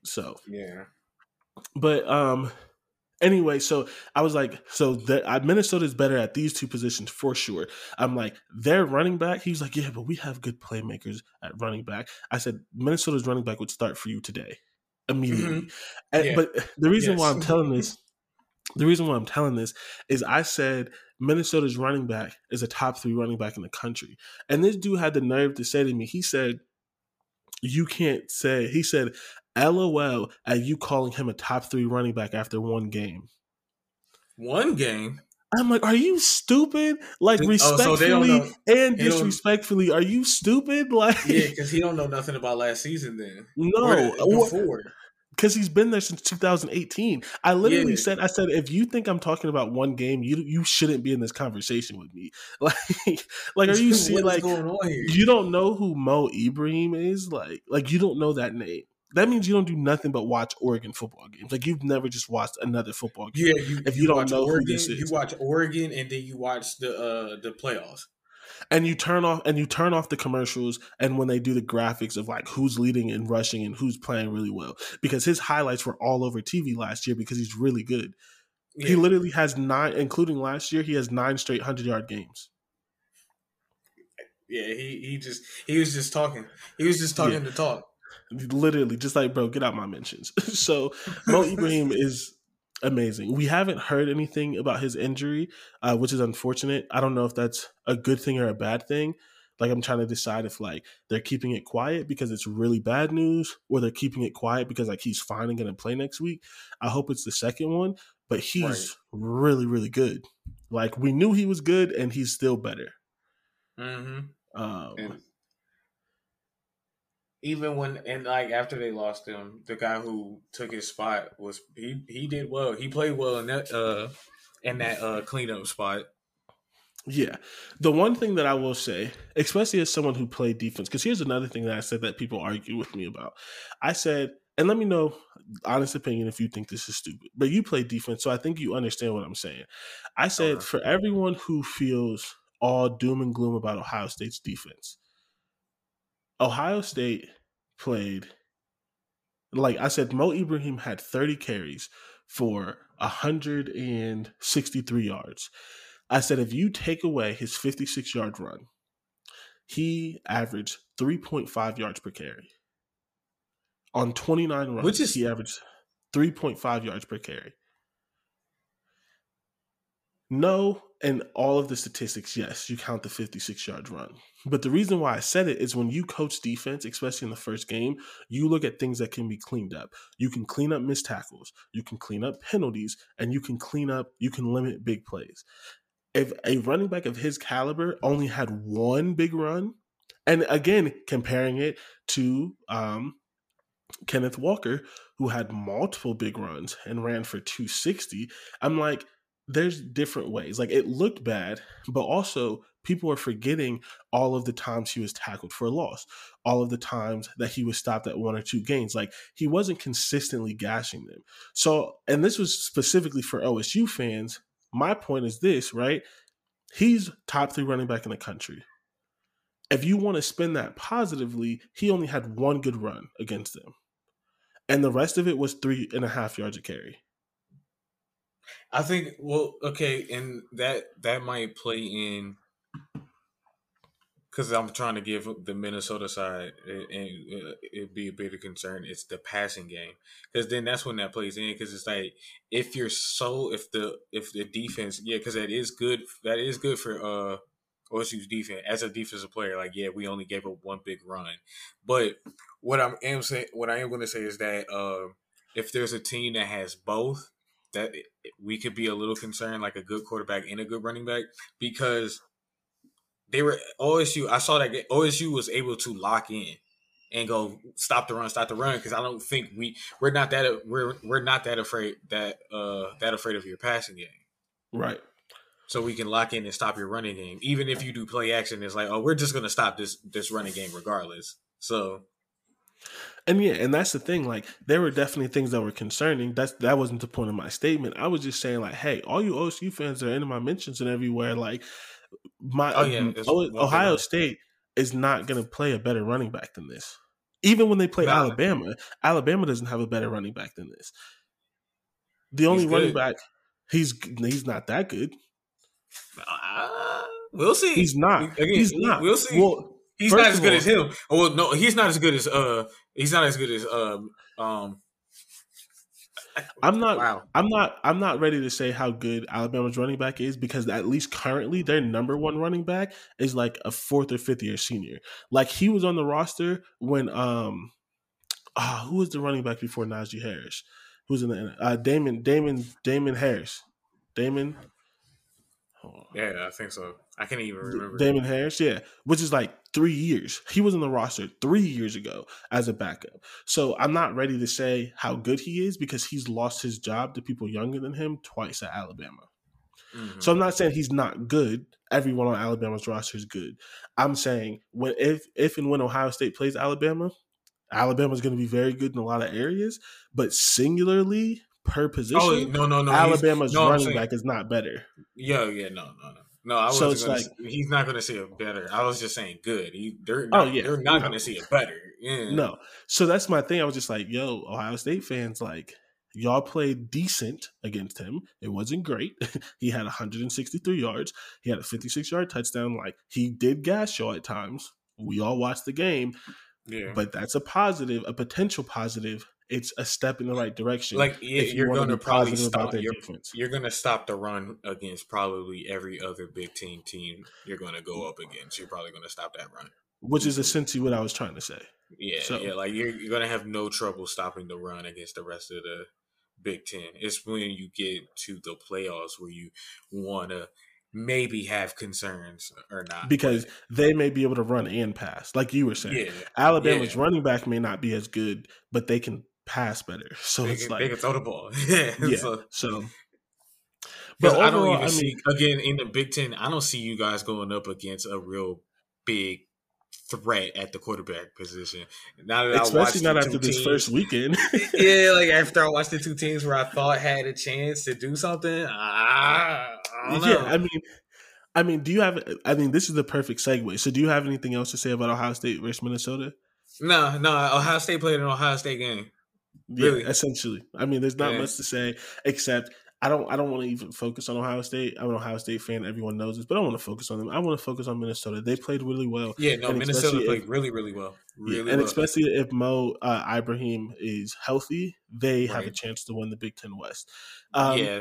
So Yeah. but um anyway so i was like so that minnesota's better at these two positions for sure. I'm like their running back he was like yeah but we have good playmakers at running back. I said minnesota's running back would start for you today immediately. Mm-hmm. And- Yeah. but the reason why i'm telling this the reason why i'm telling this is i said minnesota's running back is a top three running back in the country. And this dude had the nerve to say to me he said you can't say he said lol at you calling him a top three running back after one game One game. i'm like are you stupid like Oh, so respectfully don't know- and disrespectfully are you stupid like Yeah, because he don't know nothing about last season. Then no Or before. because he's been there since 2018 i literally Yeah. said i said if you think i'm talking about one game you you shouldn't be in this conversation with me like like are you seeing like going on here? you don't know who Mo Ibrahim is? Like, like you don't know that name. That means you don't do nothing but watch Oregon football games. Like you've never just watched another football game. Yeah, you, if you, don't watch know Oregon, who this is, you watch Oregon, and then you watch the uh the playoffs. and you turn off and you turn off the commercials, and when they do the graphics of like who's leading and rushing and who's playing really well, because his highlights were all over TV last year because he's really good. He literally has nine, including last year, he has nine straight hundred yard games. Yeah, he he just he was just talking. He was just talking Yeah. to talk. Literally just like bro get out my mentions. So mo ibrahim is amazing. We haven't heard anything about his injury uh, which is unfortunate. I don't know if that's a good thing or a bad thing. Like i'm trying to decide if like they're keeping it quiet because it's really bad news or they're keeping it quiet because like he's fine and gonna play next week. I hope it's the second one but he's Right. really really good. Like we knew he was good and he's still better. Mm-hmm. um, And even when and like after they lost him, the guy who took his spot was he he did well. He played well in that uh in that uh cleanup spot. Yeah. The one thing that I will say, especially as someone who played defense, because here's another thing that I said that people argue with me about. I said, and let me know honest opinion if you think this is stupid, but you play defense, so I think you understand what I'm saying. I said, Okay. for everyone who feels all doom and gloom about Ohio State's defense, Ohio State played, like I said, Mo Ibrahim had 30 carries for 163 yards. I said, if you take away his 56 yard run, he averaged 3.5 yards per carry. On 29 runs, Which is- he averaged 3.5 yards per carry. No, and all of the statistics, yes, you count the 56 yard run. But the reason why I said it is when you coach defense, especially in the first game, you look at things that can be cleaned up. You can clean up missed tackles, you can clean up penalties, and you can clean up, you can limit big plays. If a running back of his caliber only had one big run, and again, comparing it to um, Kenneth Walker, who had multiple big runs and ran for 260, I'm like, there's different ways. Like it looked bad, but also people are forgetting all of the times he was tackled for a loss, all of the times that he was stopped at one or two gains. Like he wasn't consistently gashing them. So, and this was specifically for OSU fans. My point is this, right? He's top three running back in the country. If you want to spin that positively, he only had one good run against them. And the rest of it was three and a half yards of carry. I think well, okay, and that that might play in because I'm trying to give the Minnesota side and it, it'd be a bit of concern. It's the passing game because then that's when that plays in because it's like if you're so if the if the defense yeah because that is good that is good for uh OSU's defense as a defensive player like yeah we only gave up one big run but what I'm am saying what I am going to say is that uh if there's a team that has both that we could be a little concerned, like a good quarterback and a good running back, because they were OSU. I saw that OSU was able to lock in and go stop the run, stop the run, because I don't think we we're not that we're we're not that afraid that uh that afraid of your passing game, right? So we can lock in and stop your running game, even if you do play action. It's like, oh, we're just gonna stop this this running game regardless. So and yeah, and that's the thing. Like, there were definitely things that were concerning. That's that wasn't the point of my statement. I was just saying, like, hey, all you OSU fans are in my mentions and everywhere. Like, my oh, yeah, Ohio State is not going to play a better running back than this. Even when they play. Alabama, Alabama doesn't have a better running back than this. The only running back, he's he's not that good. Uh, we'll see. He's not. Again, he's not. We'll see. Well, He's First not as good all, as him. Well, no, he's not as good as uh he's not as good as um um I'm not wow. I'm not I'm not ready to say how good Alabama's running back is because at least currently their number one running back is like a fourth or fifth year senior. Like he was on the roster when um ah who was the running back before Najee Harris? Who's in the uh Damon Damon Damon Harris. Damon Yeah, I think so. I can't even remember. Damon Harris, yeah, which is like three years. He was in the roster three years ago as a backup. So I'm not ready to say how good he is because he's lost his job to people younger than him twice at Alabama. Mm-hmm. So I'm not saying he's not good. Everyone on Alabama's roster is good. I'm saying when if if and when Ohio State plays Alabama, Alabama's going to be very good in a lot of areas, but singularly per oh, position, oh, no, no, no, Alabama's no, running back is not better. Yeah, yeah, no, no, no. No, I was so gonna like, he's not going to see a better. I was just saying good. He, they're oh, not, oh yeah, they're not no. going to see a better. Yeah. No, so that's my thing. I was just like, yo, Ohio State fans, like y'all played decent against him. It wasn't great. he had 163 yards. He had a 56 yard touchdown. Like he did gas y'all at times. We all watched the game. Yeah. But that's a positive, a potential positive it's a step in the right direction. Like if you're going to probably stop. You're, you're going to stop the run against probably every other Big Ten team you're going to go up against. You're probably going to stop that run, which is essentially what I was trying to say. Yeah, so, yeah. Like you're, you're going to have no trouble stopping the run against the rest of the Big Ten. It's when you get to the playoffs where you want to maybe have concerns or not. Because they may be able to run and pass, like you were saying. Yeah, Alabama's yeah. running back may not be as good, but they can pass better. So they it's like they can throw the ball. yeah. So, so but overall, I don't even I mean, see again in the Big Ten. I don't see you guys going up against a real big threat at the quarterback position. Now that especially not after this first weekend. yeah, like after I watched the two teams where I thought had a chance to do something. I, I yeah, I mean. I mean, do you have? I mean, this is the perfect segue. So, do you have anything else to say about Ohio State versus Minnesota? No, no. Ohio State played an Ohio State game. Really? Yeah, essentially. I mean, there's not yeah. much to say except I don't I don't want to even focus on Ohio State. I'm an Ohio State fan. Everyone knows this, but I want to focus on them. I want to focus on Minnesota. They played really well. Yeah, no, Minnesota played if, really, really well. Really yeah, and well. especially if Mo uh, Ibrahim is healthy, they right. have a chance to win the Big Ten West. Um, yeah,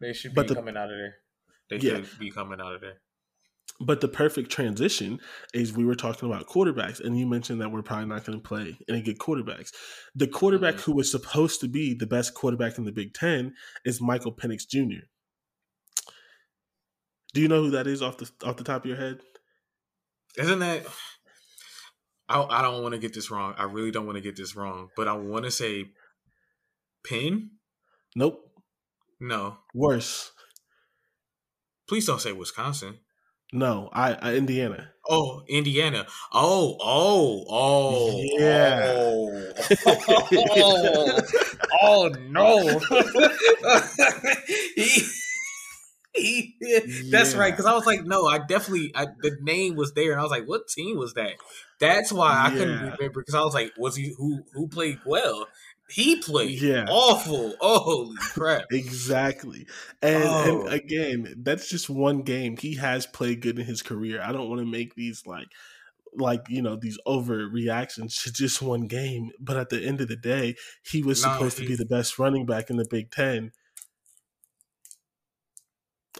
they should be the, coming out of there. They should be coming out of there. But the perfect transition is we were talking about quarterbacks, and you mentioned that we're probably not going to play any good quarterbacks. The quarterback mm-hmm. who was supposed to be the best quarterback in the Big Ten is Michael Penix Jr. Do you know who that is off the off the top of your head? Isn't that? I, I don't want to get this wrong. I really don't want to get this wrong, but I want to say Penn. Nope. No. Worse. Please don't say Wisconsin. No, I, I Indiana. Oh, Indiana. Oh, oh, oh, Yeah. oh, oh, oh, no. he, he, that's right. Because I was like, no, I definitely, I, the name was there, and I was like, what team was that? That's why I couldn't Yeah. remember. Because I was like, was he who who played well? He played Yeah. awful. Oh, holy crap! Exactly. And, Oh. and again, that's just one game. He has played good in his career. I don't want to make these like like you know these overreactions to just one game but at the end of the day he was No, supposed to be the best running back in the big ten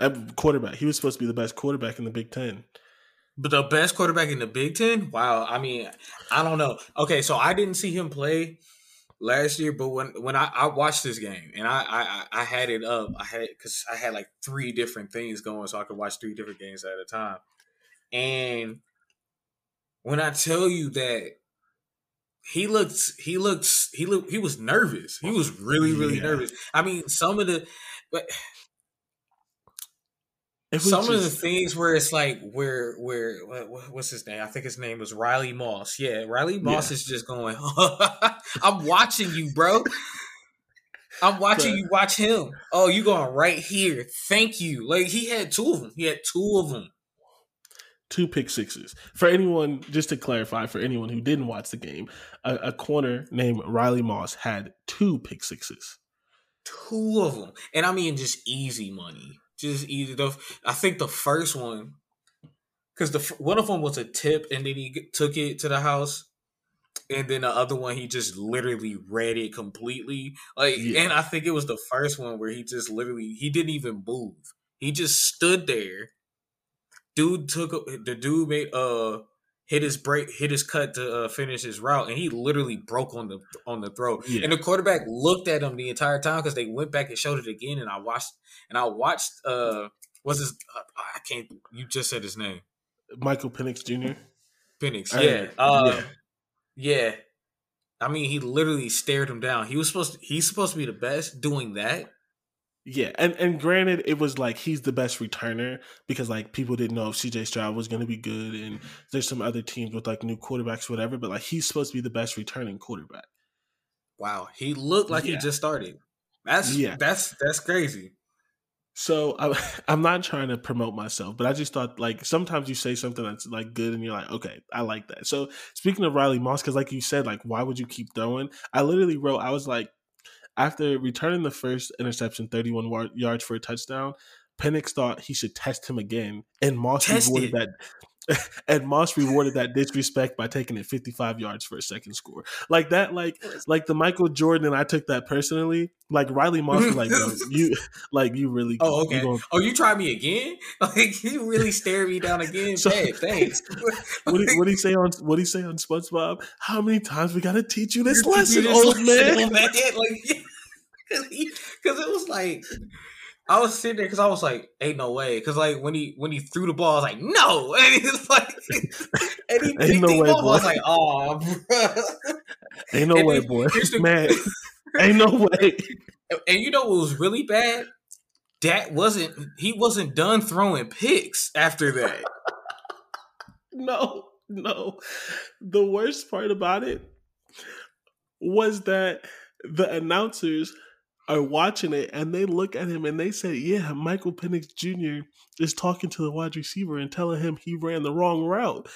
Uh, quarterback he was supposed to be the best quarterback in the big ten But the best quarterback in the Big Ten? Wow. I mean, I don't know. Okay, so I didn't see him play last year, but when when I, I watched this game and I I, I had it up, I had because I had like three different things going, so I could watch three different games at a time. And when I tell you that he looked, he looked, he looked, he was nervous. He was really, really Yeah. nervous. I mean, some of the, but Some of the things where it's like where where what, what- what's his name? I think his name was Riley Moss. Yeah, Riley Moss Yeah. is just going. I'm watching you, bro. I'm watching But- you watch him. Oh, you going right here? Thank you. Like he had two of them. He had two of them. two pick sixes. For anyone, just to clarify, for anyone who didn't watch the game, a, a corner named Riley Moss had two pick sixes. Two of them, and I mean just easy money, just easy. The, I think the first one, because the one of them was a tip, and then he took it to the house, and then the other one he just literally read it completely. Like, Yeah. and I think it was the first one where he just literally he didn't even move. He just stood there. Dude took the dude made uh hit his break hit his cut to uh, finish his route, and he literally broke on the on the throw. Yeah. And the quarterback looked at him the entire time because they went back and showed it again. And I watched and I watched uh what's his uh, I can't you just said his name Michael Penix Jr. Penix yeah uh, yeah. yeah. I mean, he literally stared him down. He was supposed to, he's supposed to be the best doing that. Yeah, and and granted, it was like he's the best returner because like people didn't know if CJ Stroud was going to be good, and there's some other teams with like new quarterbacks, whatever. But like he's supposed to be the best returning quarterback. Wow, he looked like Yeah. he just started. That's Yeah. that's that's crazy. So I, I'm not trying to promote myself, but I just thought like sometimes you say something that's like good, and you're like, okay, I like that. So speaking of Riley Moss, because like you said, like why would you keep throwing? I literally wrote, I was like, after returning the first interception, 31 wa- yards for a touchdown, Penix thought he should test him again, and Moss Test rewarded it. that. And Moss rewarded that disrespect by taking it 55 yards for a second score. Like that, like like the Michael Jordan, and I took that personally. Like Riley Moss was like, "Yo, you like you really Oh, you okay. gonna- Oh, you try me again? Like you really stare me down again? So- Hey, thanks. what do he say on what he say on SpongeBob? How many times we gotta teach you this You lesson, old man? Like, because it was like I was sitting there because I was like, "Ain't no way!" Because like when he when he threw the ball, I was like, "No!" And he's like, and he Ain't no way, up. I was like, "Oh, bro." Ain't no And way, boy, the- man. Ain't no way. And you know what was really bad? That wasn't he wasn't done throwing picks after that. No, no. The worst part about it was that the announcers are watching it and they look at him and they say, Yeah, Michael Penix Jr. is talking to the wide receiver and telling him he ran the wrong route.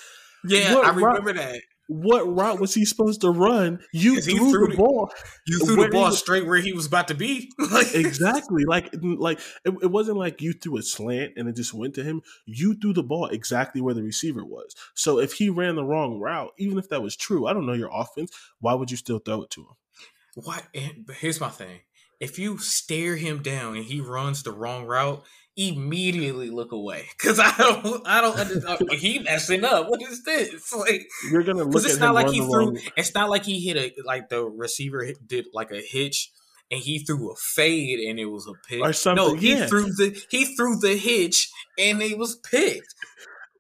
Yeah, What I route- remember that. What route was he supposed to run? You threw, threw the ball. You threw the ball was- straight where he was about to be. Exactly like like it, it wasn't like you threw a slant and it just went to him you threw the ball exactly where the receiver was so if he ran the wrong route even if that was true i don't know your offense why would you still throw it to him What? But here's my thing: if you stare him down and he runs the wrong route, immediately look away because I don't, I don't understand. he messing up. What is this? Like, you're gonna look it's not like he the threw. It's not like he hit a like the receiver did like a hitch. And he threw a fade, and it was a pick. Or something, No, he yeah. threw the he threw the hitch, and it was picked.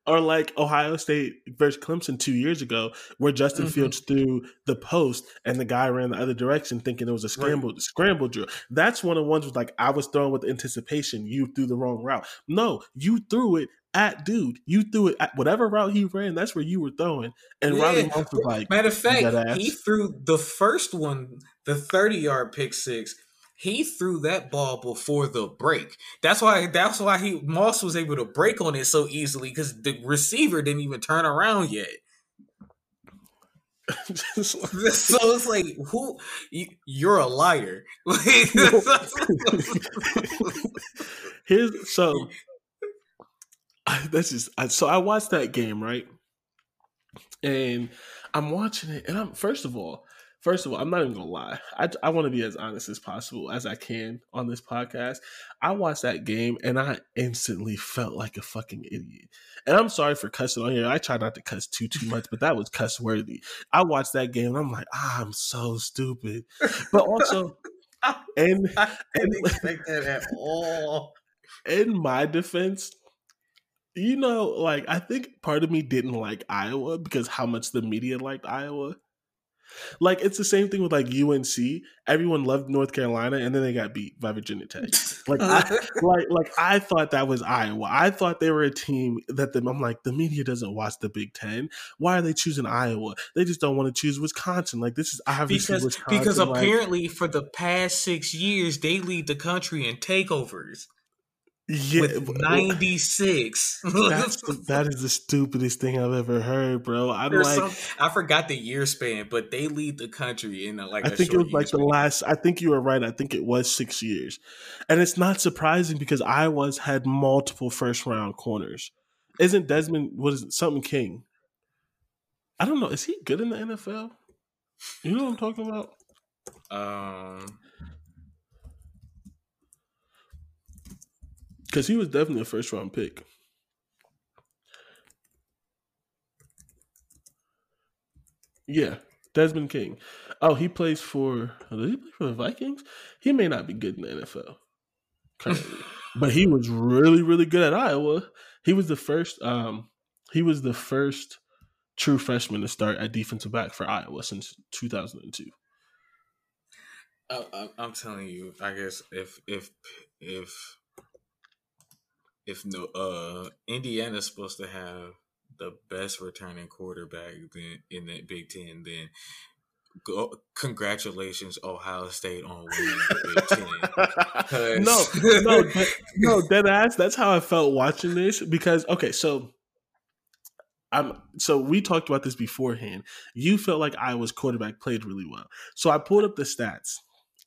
Or like Ohio State versus Clemson two years ago, where Justin mm-hmm. Fields threw the post and the guy ran the other direction, thinking it was a scramble right. scramble drill. That's one of the ones was like I was throwing with anticipation. You threw the wrong route. No, you threw it at dude. You threw it at whatever route he ran. That's where you were throwing. And yeah. Riley Moss was like, matter of fact, he threw the first one, the thirty yard pick six he threw that ball before the break. That's why that's why he Moss was able to break on it so easily because the receiver didn't even turn around yet. so it's like who you, are a liar. Here's so that's just so I watched that game right, and I'm watching it, and I'm first of all First of all, I'm not even gonna lie. I, I want to be as honest as possible as I can on this podcast. I watched that game and I instantly felt like a fucking idiot. And I'm sorry for cussing on here. I try not to cuss too too much, but that was cuss worthy. I watched that game and I'm like, ah, I'm so stupid. But also, and I didn't expect that at all. In my defense, you know, like I think part of me didn't like Iowa because how much the media liked Iowa. Like it's the same thing with like UNC. Everyone loved North Carolina, and then they got beat by Virginia Tech. Like, I, like, like I thought that was Iowa. I thought they were a team that the, I'm like the media doesn't watch the Big Ten. Why are they choosing Iowa? They just don't want to choose Wisconsin. Like this is obviously because Wisconsin, because like, apparently for the past six years they lead the country in takeovers. Yeah, with 96. That's the stupidest thing I've ever heard, bro. I'm There's like, some, I forgot the year span, but they lead the country in like. I think it was like span. the last. I think you were right. I think it was six years, and it's not surprising because I Iowa's had multiple first round corners. Isn't Desmond what is it, something King? I don't know. Is he good in the NFL? You know what I'm talking about? Um, because he was definitely a first round pick. Yeah, Desmond King. Oh, he plays for. Does he play for the Vikings? He may not be good in the NFL currently, but he was really, really good at Iowa. He was the first. Um, he was the first true freshman to start at defensive back for Iowa since 2002. I, I'm telling you, I guess if if if if no uh Indiana's supposed to have the best returning quarterback then in the Big Ten, then go, congratulations Ohio State on winning the Big Ten. no, no, no, dead ass. That's how I felt watching this because okay, so I'm so we talked about this beforehand. You felt like Iowa's quarterback played really well, so I pulled up the stats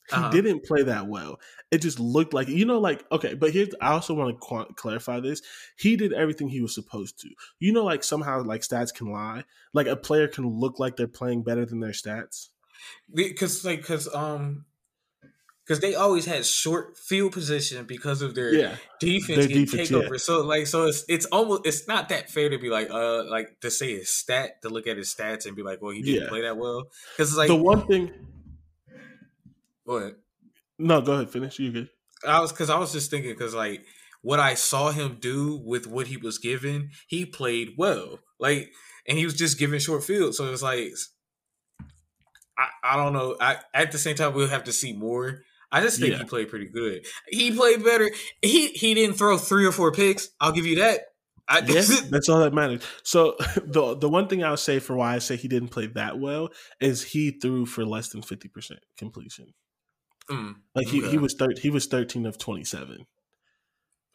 he uh-huh. didn't play that well. It just looked like you know, like okay. But here's I also want to qu- clarify this. He did everything he was supposed to. You know, like somehow like stats can lie. Like a player can look like they're playing better than their stats. Because like because um because they always had short field position because of their yeah, defense and takeover. Yeah. So like so it's it's almost it's not that fair to be like uh like to say his stat to look at his stats and be like well he didn't yeah. play that well because like the one thing Go ahead. No, go ahead. Finish. You good? I was because I was just thinking because like what I saw him do with what he was given, he played well. Like, and he was just given short field, so it was like, I, I don't know. I at the same time we'll have to see more. I just think yeah. he played pretty good. He played better. He he didn't throw three or four picks. I'll give you that. I, yes, that's all that matters. So the the one thing I'll say for why I say he didn't play that well is he threw for less than fifty percent completion. Mm, like he, okay. he was thir- he was thirteen of twenty seven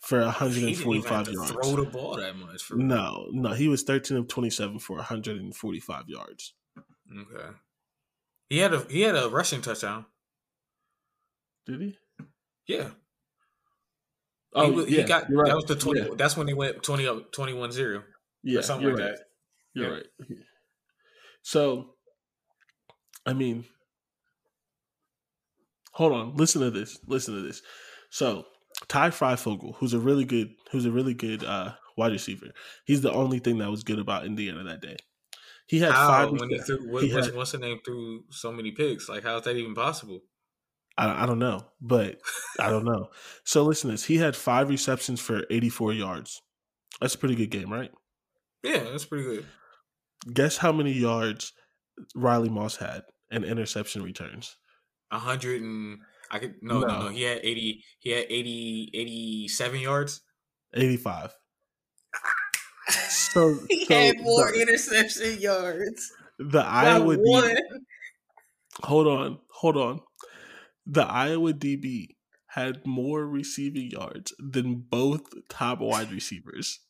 for 145 yards. Throw the ball that much? For no, no, he was 13 of 27 for 145 yards. Okay, he had a he had a rushing touchdown. Did he? Yeah. Oh, he, yeah, he got right. that was the 20. Yeah. That's when he went 20 up 21 0. Yeah, something like right. that. You're yeah. right. So, I mean, hold on. Listen to this. Listen to this. So Ty Fryfogle, who's a really good, who's a really good uh, wide receiver. He's the only thing that was good about Indiana that day. He had how, five. When he threw, what, he had, what's the name threw so many picks? Like, how is that even possible? I, I don't know, but I don't know. So listen to this. He had five receptions for 84 yards. That's a pretty good game, right? Yeah, that's pretty good. Guess how many yards Riley Moss had and interception returns? A hundred and I could no, no no no he had eighty he had 80 87 yards. Eighty five. so he so had more the, interception yards. The Iowa DB. Hold on, hold on. The Iowa DB had more receiving yards than both top wide receivers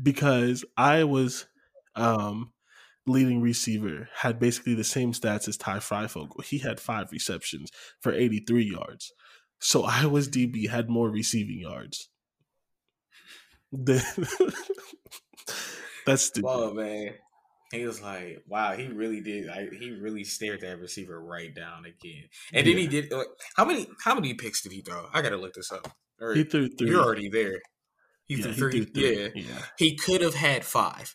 because Iowa's um, leading receiver had basically the same stats as Ty Fryfogle. He had five receptions for 83 yards. So Iowa's DB had more receiving yards. That's stupid. Oh man. He was like, "Wow, he really did. Like, he really stared that receiver right down again." And yeah. then he did. Like, how many? How many picks did he throw? I gotta look this up. Or, he threw three. You're already there. He, yeah, threw, three. He threw three. Yeah. yeah. He could have had five.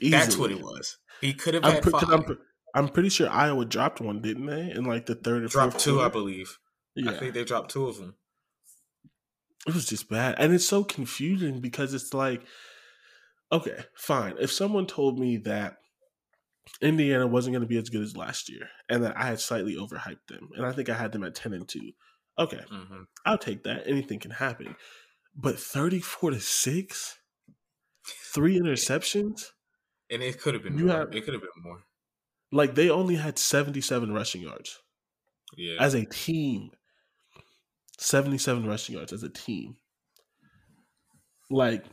Easily. That's what it was. He could have had I'm, 5 I'm, I'm, pretty sure Iowa dropped one, didn't they? In like the third or dropped two, quarter? I believe. Yeah. I think they dropped two of them. It was just bad, and it's so confusing because it's like, okay, fine. If someone told me that Indiana wasn't going to be as good as last year, and that I had slightly overhyped them, and I think I had them at ten and two. Okay, mm-hmm. I'll take that. Anything can happen, but thirty-four to six, three interceptions, and it could have been more. Have, it could have been more. Like they only had seventy-seven rushing yards. Yeah, as a team, seventy-seven rushing yards as a team. Like,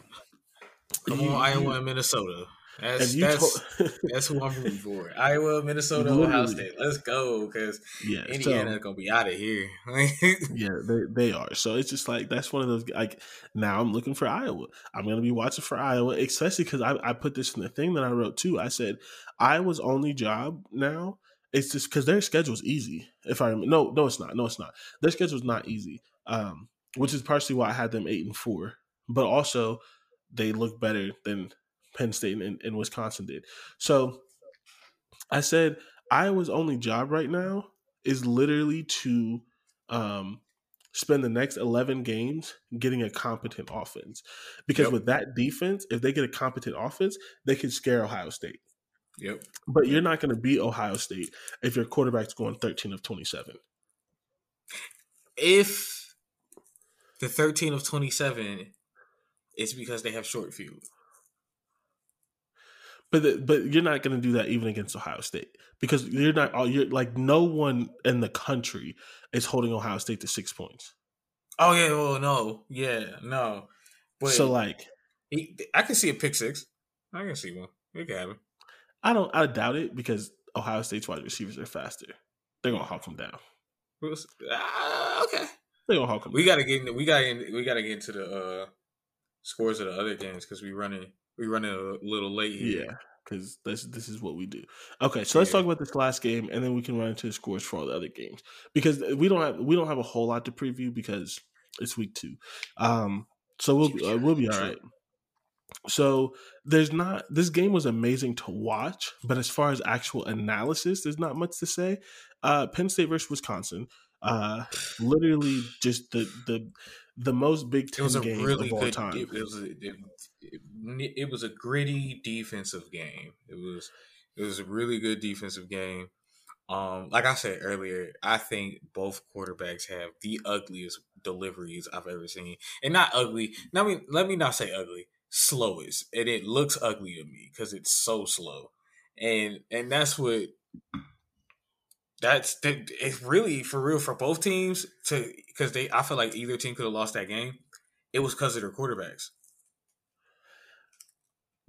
come on, Iowa and Minnesota. That's that's, told- that's who I'm rooting for. Iowa, Minnesota, Literally. Ohio State. Let's go because yeah, Indiana's so, gonna be out of here. yeah, they they are. So it's just like that's one of those. Like now, I'm looking for Iowa. I'm gonna be watching for Iowa, especially because I, I put this in the thing that I wrote too. I said Iowa's only job now. It's just because their schedule's easy. If I remember, no, no, it's not. No, it's not. Their schedule's not easy. Um, which is partially why I had them eight and four, but also they look better than Penn State and, and Wisconsin did. So I said Iowa's only job right now is literally to um, spend the next 11 games getting a competent offense. Because yep. with that defense, if they get a competent offense, they can scare Ohio State. Yep. But you're not going to beat Ohio State if your quarterback's going 13 of 27. If the 13 of 27 is because they have short field. But the, but you're not going to do that even against Ohio State because you're not all you're like no one in the country is holding Ohio State to six points. Oh yeah, well no, yeah, no. But so like, he, I can see a pick six. I can see one. It can happen. I don't. I doubt it because Ohio State's wide receivers are faster. They're gonna hawk them down. Uh, okay. They're gonna hawk them. We gotta get. In, we gotta. We gotta get into the uh, scores of the other games because we running we running a little late here. Yeah, because this this is what we do. Okay, so let's talk about this last game, and then we can run into the scores for all the other games because we don't have we don't have a whole lot to preview because it's week two. Um, so we'll uh, we'll be all right. So there's not this game was amazing to watch, but as far as actual analysis, there's not much to say. Uh, Penn State versus Wisconsin, uh, literally just the the the most Big Ten game really of all good, time. It, was a, it, it, was a gritty defensive game. It was it was a really good defensive game. Um, like I said earlier, I think both quarterbacks have the ugliest deliveries I've ever seen, and not ugly. Let me let me not say ugly, slowest, and it looks ugly to me because it's so slow, and and that's what that's that, it's really for real for both teams to because they I feel like either team could have lost that game. It was because of their quarterbacks.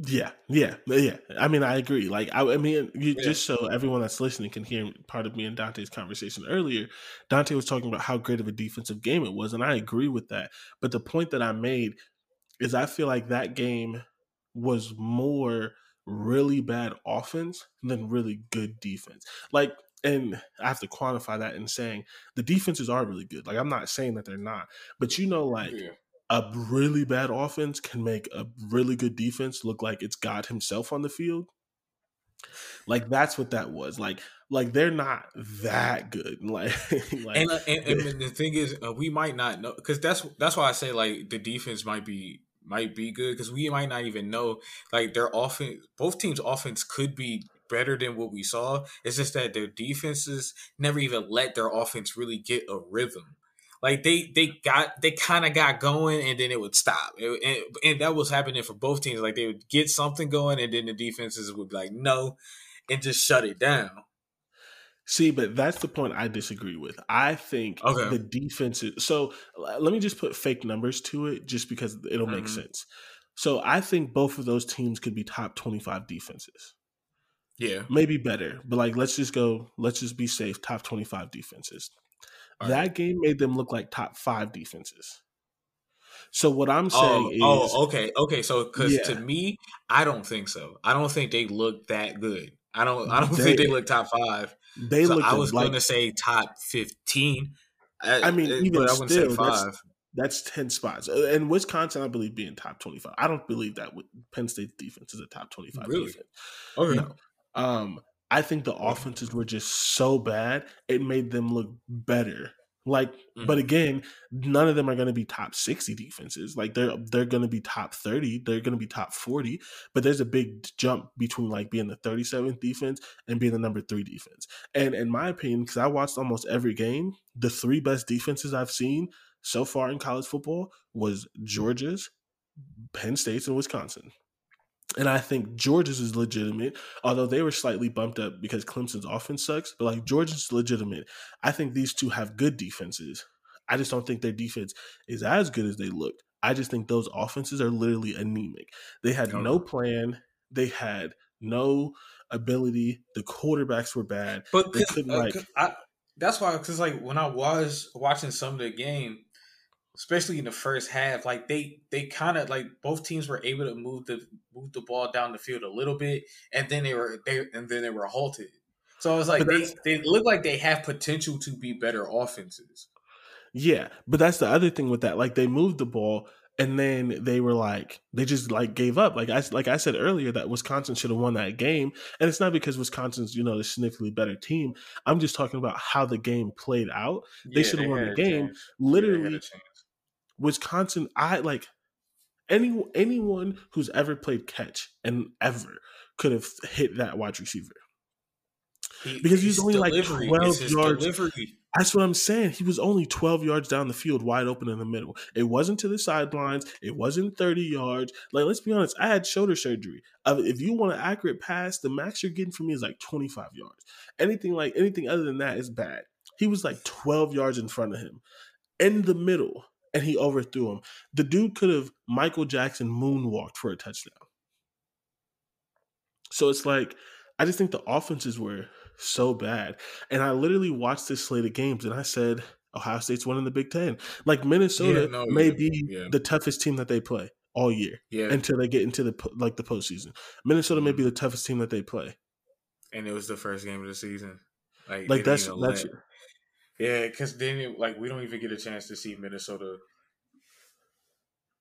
Yeah, yeah, yeah. I mean, I agree. Like, I, I mean, you, yeah. just so everyone that's listening can hear part of me and Dante's conversation earlier. Dante was talking about how great of a defensive game it was, and I agree with that. But the point that I made is, I feel like that game was more really bad offense than really good defense. Like and I have to quantify that in saying the defenses are really good. Like I'm not saying that they're not, but you know, like yeah. A really bad offense can make a really good defense look like it's God Himself on the field. Like that's what that was. Like like they're not that good. Like, like and, uh, and, and the thing is, uh, we might not know because that's that's why I say like the defense might be might be good because we might not even know. Like their offense, both teams' offense could be better than what we saw. It's just that their defenses never even let their offense really get a rhythm. Like they they got they kind of got going and then it would stop, it, and, and that was happening for both teams. Like they would get something going and then the defenses would be like no, and just shut it down. See, but that's the point I disagree with. I think okay. the defenses so. Let me just put fake numbers to it, just because it'll mm-hmm. make sense. So I think both of those teams could be top twenty-five defenses. Yeah, maybe better, but like let's just go. Let's just be safe. Top twenty-five defenses. All that right. game made them look like top five defenses. So what I'm saying oh, is, oh, okay, okay. So because yeah. to me, I don't think so. I don't think they look that good. I don't. I don't they, think they look top five. They so look. I was like, going to say top fifteen. I, I mean, even I wouldn't still, say five. That's, that's, ten spots, uh, and Wisconsin, I believe, being top twenty-five. I don't believe that Penn State's defense is a top twenty-five really? defense. Okay. No. Um, I think the offenses were just so bad; it made them look better like, mm-hmm. but again, none of them are going to be top sixty defenses. Like they're they're going to be top thirty. They're going to be top forty. But there's a big jump between like being the thirty seventh defense and being the number three defense. And in my opinion, because I watched almost every game, the three best defenses I've seen so far in college football was Georgia's, Penn State's, and Wisconsin. And I think Georgia's is legitimate, although they were slightly bumped up because Clemson's offense sucks. But like Georgia's legitimate. I think these two have good defenses. I just don't think their defense is as good as they looked. I just think those offenses are literally anemic. They had no plan. They had no ability. The quarterbacks were bad. But they couldn't uh, like. I, that's why, because like when I was watching some of the game, especially in the first half, like they they kind of like both teams were able to move the move the ball down the field a little bit, and then they were they and then they were halted. So I was like, they they look like they have potential to be better offenses. Yeah, but that's the other thing with that. Like they moved the ball, and then they were like they just like gave up. Like I like I said earlier that Wisconsin should have won that game, and it's not because Wisconsin's you know the significantly better team. I'm just talking about how the game played out. Yeah, they should have won the game. Literally, yeah, Wisconsin, I like any anyone who's ever played catch and ever could have hit that wide receiver. He, because he's only like 12 yards. Delivery. That's what I'm saying. He was only 12 yards down the field, wide open in the middle. It wasn't to the sidelines. It wasn't 30 yards. Like, let's be honest, I had shoulder surgery. If you want an accurate pass, the max you're getting from me is like 25 yards. Anything like anything other than that is bad. He was like 12 yards in front of him, in the middle and he overthrew him. The dude could have Michael Jackson moonwalked for a touchdown. So it's like, I just think the offenses were so bad. And I literally watched this slate of games and I said, Ohio State's winning the Big Ten. Like Minnesota yeah, no, may yeah, be yeah. the toughest team that they play all year yeah. until they get into the like the postseason. Minnesota may be mm-hmm. the toughest team that they play. And it was the first game of the season. Like, like that's that's yeah, because then it, like we don't even get a chance to see Minnesota.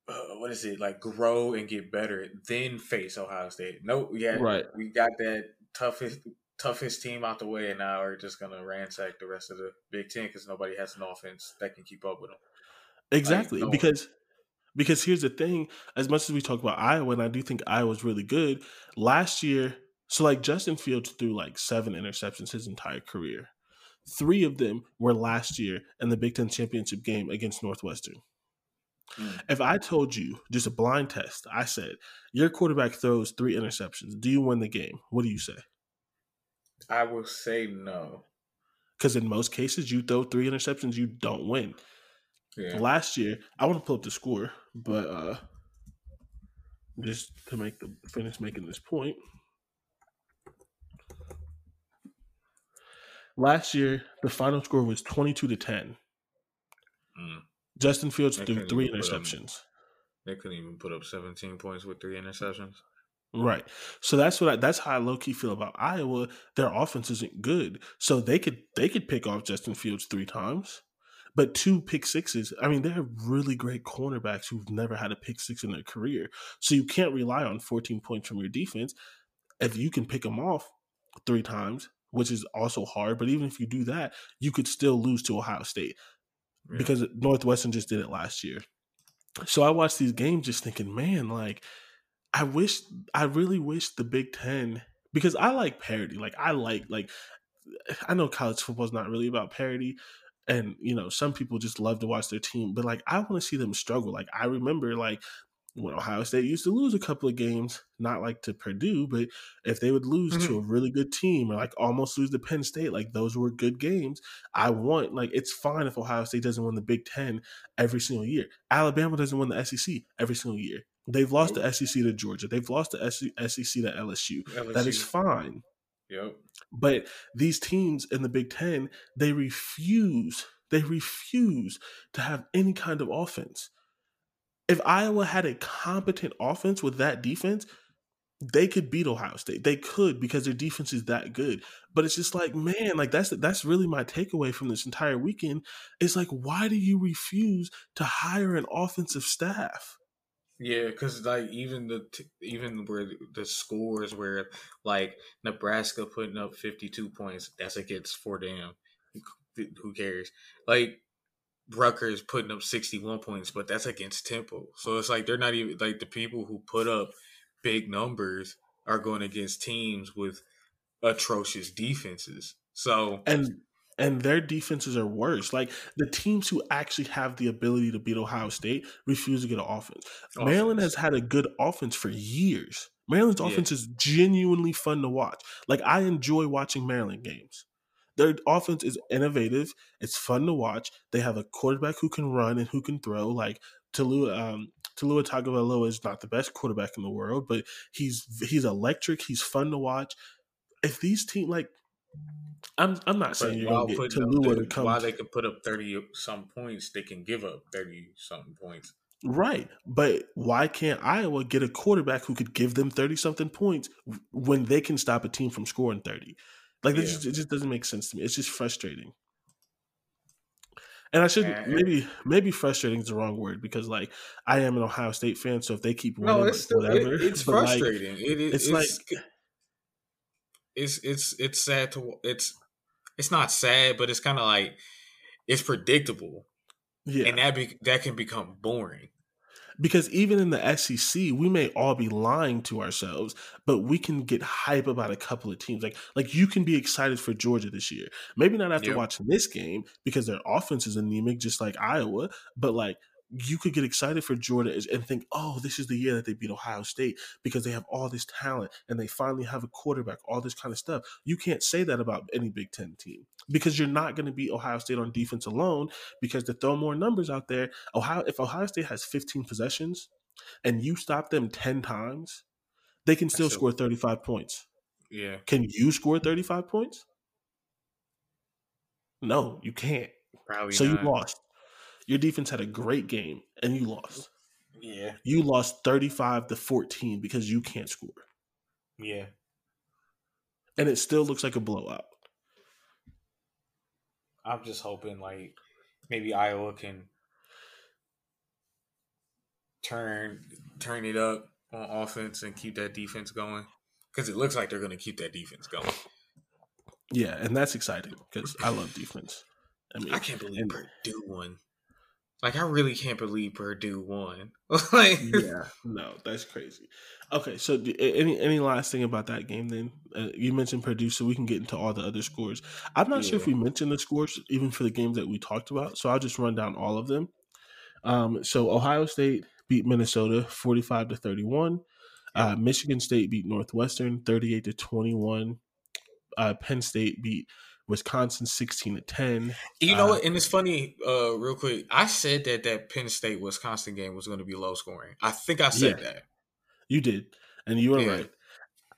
Uh, what is it like? Grow and get better, then face Ohio State. Nope, yeah, right. We got that toughest toughest team out the way, and now we're just gonna ransack the rest of the Big Ten because nobody has an offense that can keep up with them. Exactly, like, no because because here's the thing: as much as we talk about Iowa, and I do think Iowa's really good last year. So like Justin Fields threw like seven interceptions his entire career. Three of them were last year in the Big Ten championship game against Northwestern. Mm. If I told you just a blind test, I said your quarterback throws three interceptions, do you win the game? What do you say? I will say no. Because in most cases, you throw three interceptions, you don't win. Yeah. Last year, I want to pull up the score, but uh just to make the finish making this point. Last year, the final score was 22 to 10. Mm. Justin Fields they threw three interceptions. Up, they couldn't even put up 17 points with three interceptions. Right. So that's what I, that's how I low key feel about Iowa. Their offense isn't good. So they could they could pick off Justin Fields three times. But two pick sixes, I mean, they're really great cornerbacks who've never had a pick six in their career. So you can't rely on 14 points from your defense. If you can pick them off three times, which is also hard. But even if you do that, you could still lose to Ohio State yeah. because Northwestern just did it last year. so I watched these games just thinking, man, like I wish I really wish the Big Ten because I like parity. Like I like like I know college football is not really about parity, and you know some people just love to watch their team, but like I want to see them struggle. Like I remember like when Ohio State used to lose a couple of games, not like to Purdue, but if they would lose mm-hmm. to a really good team or like almost lose to Penn State, like those were good games. I want like it's fine if Ohio State doesn't win the Big Ten every single year. Alabama doesn't win the SEC every single year. They've lost the SEC to Georgia. They've lost the SEC to LSU. LSU. That is fine. Yep. But these teams in the Big Ten, they refuse. They refuse to have any kind of offense if Iowa had a competent offense with that defense, they could beat Ohio State. They could because their defense is that good. But it's just like, man, like that's that's really my takeaway from this entire weekend. Is like, why do you refuse to hire an offensive staff? Yeah, because like even the even where the scores where like Nebraska putting up fifty two points, that's against Fordham. Who cares? Like Rutgers putting up 61 points, but that's against Temple. So it's like they're not even like the people who put up big numbers are going against teams with atrocious defenses. So and and their defenses are worse. Like the teams who actually have the ability to beat Ohio State refuse to get an offense. offense. Maryland has had a good offense for years. Maryland's offense yeah. is genuinely fun to watch. Like I enjoy watching Maryland games. Their offense is innovative. It's fun to watch. They have a quarterback who can run and who can throw. Like Taulia, um, Taulia Tagovailoa is not the best quarterback in the world, but he's he's electric. He's fun to watch. If these teams like, I'm I'm not saying you're gonna get Taulia to come. While they can put up thirty some points, they can give up thirty something points. Right. But why can't Iowa get a quarterback who could give them 30 something points when they can stop a team from scoring 30? Like yeah. just, it just doesn't make sense to me. It's just frustrating. And I should maybe maybe frustrating is the wrong word because like I am an Ohio State fan, so if they keep winning, no, it's still, whatever. It, it's frustrating. Like, it, it, it's, it's like it's it's it's sad to it's it's not sad, but it's kind of like it's predictable. Yeah, and that be, that can become boring because even in the SEC, we may all be lying to ourselves, but we can get hype about a couple of teams. Like like you can be excited for Georgia this year. Maybe not after yep. watching this game because their offense is anemic, just like Iowa, but like you could get excited for Georgia and think, oh, this is the year that they beat Ohio State because they have all this talent and they finally have a quarterback, all this kind of stuff. You can't say that about any Big Ten team because you're not going to beat Ohio State on defense alone because to throw more numbers out there, Ohio if Ohio State has 15 possessions and you stop them 10 times, they can still score 35 points. Yeah. Can you score 35 points? No, you can't. Probably so not. you lost. Your defense had a great game and you lost. Yeah. You lost 35 to 14 because you can't score. Yeah. And it still looks like a blowout. I'm just hoping like maybe Iowa can turn turn it up on offense and keep that defense going because it looks like they're going to keep that defense going. Yeah, and that's exciting because I love defense. I mean, I can't believe and, Purdue won. Like I really can't believe Purdue won. like yeah, no, that's crazy. Okay, so any any last thing about that game? Then uh, you mentioned Purdue, so we can get into all the other scores. I'm not yeah. sure if we mentioned the scores even for the games that we talked about, so I'll just run down all of them. Um, so Ohio State beat Minnesota 45 to 31. Uh, Michigan State beat Northwestern 38 to 21. Uh, Penn State beat Wisconsin 16 to 10. You know uh, what? And it's funny, uh, real quick. I said that that Penn State Wisconsin game was going to be low scoring. I think I said yeah, that. You did. And you were yeah. right.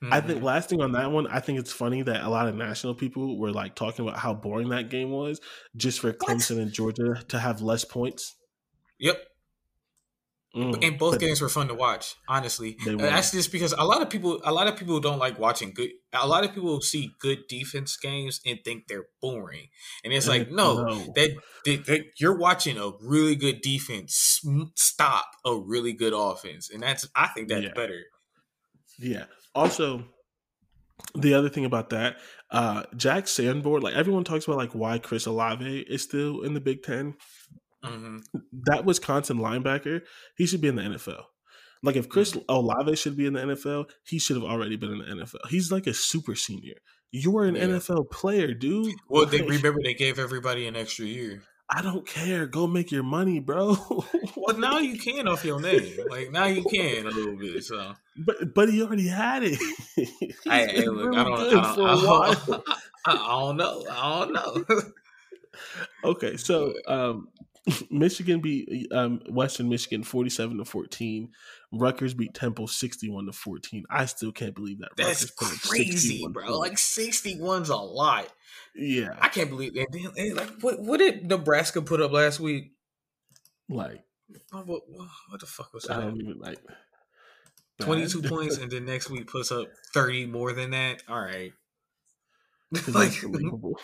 Mm-hmm. I think mm-hmm. last thing on that one, I think it's funny that a lot of national people were like talking about how boring that game was just for Clemson what? and Georgia to have less points. Yep. Mm, and both games were fun to watch, honestly. That's just because a lot of people, a lot of people don't like watching good. A lot of people see good defense games and think they're boring, and it's like, no, no. That, that, that, you're watching a really good defense stop a really good offense, and that's I think that's yeah. better. Yeah. Also, the other thing about that, uh Jack Sanborn, like everyone talks about, like why Chris Olave is still in the Big Ten mm-hmm. that Wisconsin linebacker, he should be in the NFL. Like if Chris mm-hmm. Olave should be in the NFL, he should have already been in the NFL. He's like a super senior. You are an yeah. NFL player, dude. Well, they remember they gave everybody an extra year. I don't care. Go make your money, bro. well, now you can off your name. Like now you can a little bit. So, but but he already had it. I, hey, look, I don't, I don't, I don't, I don't know. I don't know. okay, so um, Michigan beat um, Western Michigan forty-seven to fourteen. Rutgers beat Temple sixty-one to fourteen. I still can't believe that. That's crazy, bro. Points. Like sixty-one's a lot. Yeah, I can't believe that. Like, what, what did Nebraska put up last week? Like, what, what, what the fuck was that? I don't even like. Twenty-two points, and then next week puts up thirty more than that. All right, like unbelievable.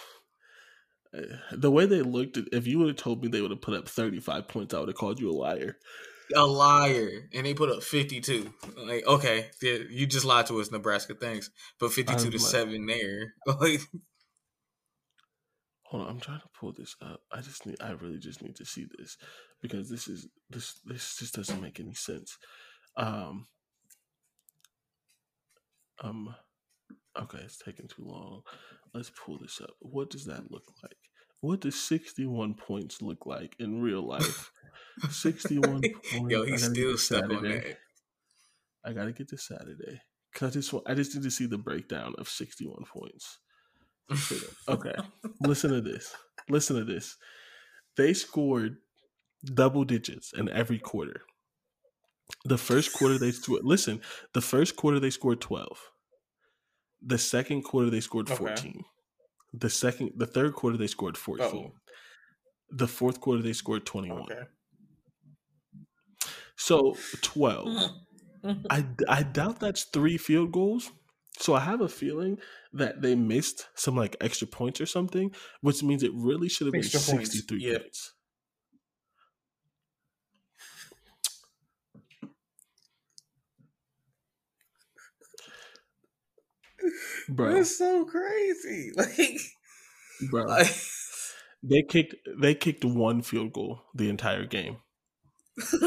The way they looked, if you would have told me they would have put up thirty-five points, I would have called you a liar. A liar, and they put up fifty-two. Like, okay, you just lied to us, Nebraska. Thanks, but fifty-two I'm to like, seven there. Like, hold on, I'm trying to pull this up. I just need, I really just need to see this because this is this this just doesn't make any sense. Um, um, okay, it's taking too long. Let's pull this up. What does that look like? What does 61 points look like in real life? 61 points. Yo, he's still stuck on that. I gotta get to Saturday. Cause I just I just need to see the breakdown of 61 points. okay. Listen to this. Listen to this. They scored double digits in every quarter. The first quarter they scored listen, the first quarter they scored 12. The second quarter they scored 14. Okay. The second the third quarter they scored 14. Oh. The fourth quarter they scored 21. Okay. So 12. Mm-hmm. Mm-hmm. I, I doubt that's three field goals. So I have a feeling that they missed some like extra points or something, which means it really should have been 63 points. points. Bro. That's so crazy. Like, bro, like, they kicked they kicked one field goal the entire game.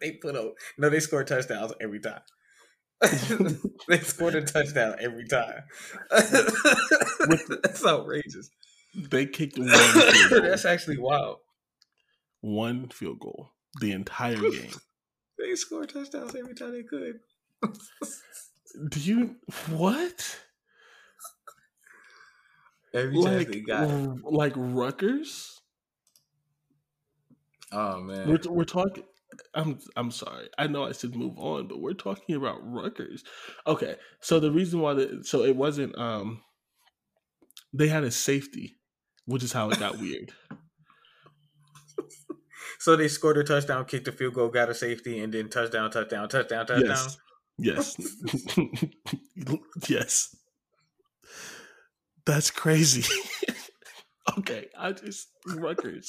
they put up no, they scored touchdowns every time. they scored a touchdown every time. That's outrageous. They kicked one. That's actually wild. One field goal the entire game. they scored touchdowns every time they could. Do you what? Every like, they got like Rutgers. Oh man, we're we're talking. I'm I'm sorry. I know I should move on, but we're talking about Rutgers. Okay, so the reason why the so it wasn't um they had a safety, which is how it got weird. So they scored a touchdown, kicked a field goal, got a safety, and then touchdown, touchdown, touchdown, touchdown. Yes. Yes. yes. That's crazy. okay, I just Rutgers,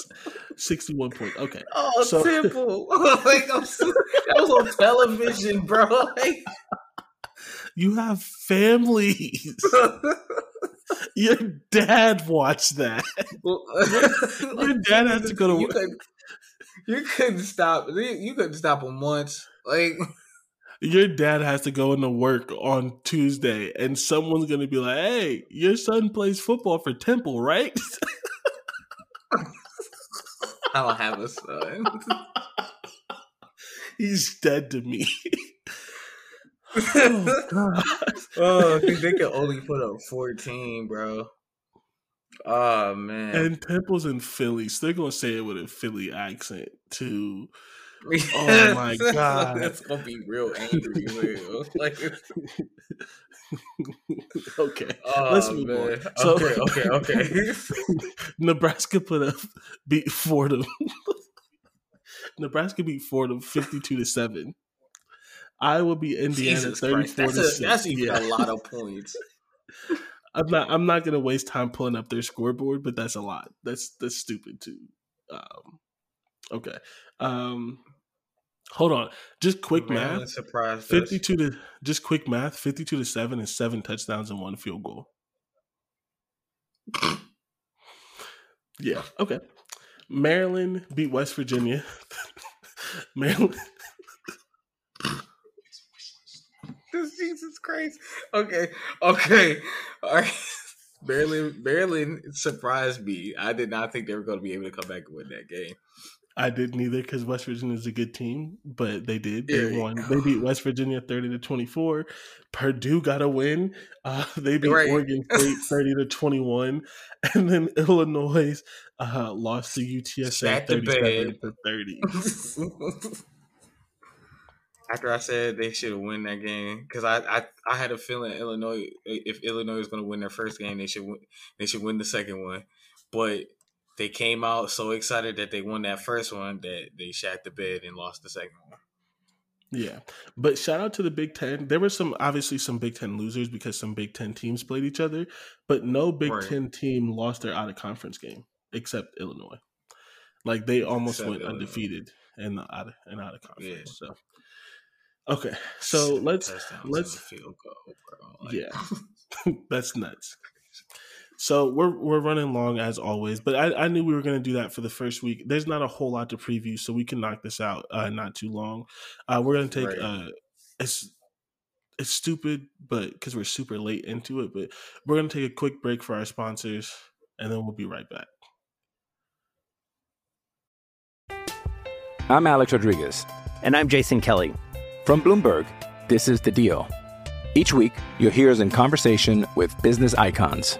sixty-one point. Okay. Oh, so, simple. like I'm, that was on television, bro. Like, you have families. Your dad watched that. Your dad had to go to work. You couldn't, you couldn't stop. You couldn't stop him once. Like your dad has to go into work on Tuesday, and someone's gonna be like, "Hey, your son plays football for Temple, right?" I don't have a son. He's dead to me. oh, God. oh, they can only put up 14, bro. Oh man. And Temple's in Philly, so they're gonna say it with a Philly accent too. Oh my god, that's gonna be real angry. like, okay, oh, let's move man. on. So, okay, okay, okay. Nebraska put up beat Fordham. Nebraska beat Fordham fifty-two to seven. Iowa beat Indiana Jesus thirty-four Christ. to a, That's even yeah. a lot of points. I'm not. I'm not gonna waste time pulling up their scoreboard, but that's a lot. That's that's stupid too. Um, okay. Um, Hold on, just quick Man, math. Surprised Fifty-two us. to just quick math. Fifty-two to seven is seven touchdowns and one field goal. yeah. Okay. Maryland beat West Virginia. Maryland. this Jesus Christ. Okay. Okay. All right. Maryland, Maryland surprised me. I did not think they were going to be able to come back and win that game. I didn't either because West Virginia is a good team, but they did. They won. They beat West Virginia thirty to twenty four. Purdue got a win. Uh, they beat right. Oregon State thirty to twenty one, and then Illinois uh, lost to UTSA thirty seven to thirty. After I said they should have won that game, because I, I I had a feeling Illinois, if Illinois was going to win their first game, they should win, they should win the second one. But they came out so excited that they won that first one that they shat the bed and lost the second one. Yeah, but shout out to the Big Ten. There were some obviously some Big Ten losers because some Big Ten teams played each other, but no Big right. Ten team lost their out of conference game except Illinois. Like they almost except went Illinois. undefeated and out of and out of conference. Yeah. So okay, so let's let's field goal, bro. Like, yeah, that's nuts. So we're we're running long as always, but I, I knew we were going to do that for the first week. There's not a whole lot to preview, so we can knock this out uh, not too long. Uh, we're going to take right. uh, it's it's stupid, but because we're super late into it, but we're going to take a quick break for our sponsors, and then we'll be right back. I'm Alex Rodriguez, and I'm Jason Kelly from Bloomberg. This is the Deal. Each week, you'll hear us in conversation with business icons.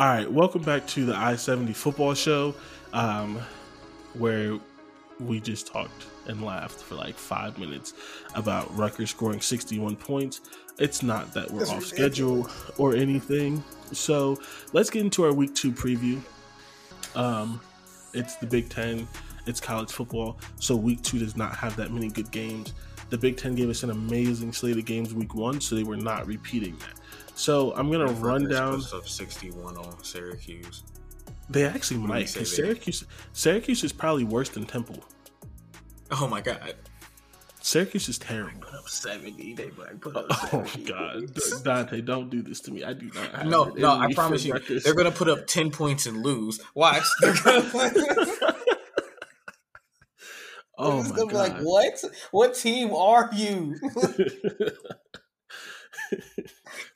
All right, welcome back to the I 70 football show, um, where we just talked and laughed for like five minutes about Rutgers scoring 61 points. It's not that we're That's off ridiculous. schedule or anything. So let's get into our week two preview. Um, it's the Big Ten, it's college football. So week two does not have that many good games. The Big Ten gave us an amazing slate of games week one, so they were not repeating that. So I'm gonna run down. Up 61 on Syracuse. They actually might. Cause Syracuse, Syracuse is probably worse than Temple. Oh my god. Syracuse is terrible. Put up 70. They put up Oh god, Dante, don't do this to me. I do not. no, no, I promise you, records. they're gonna put up 10 points and lose. Watch. They're gonna. oh my god! Like what? What team are you?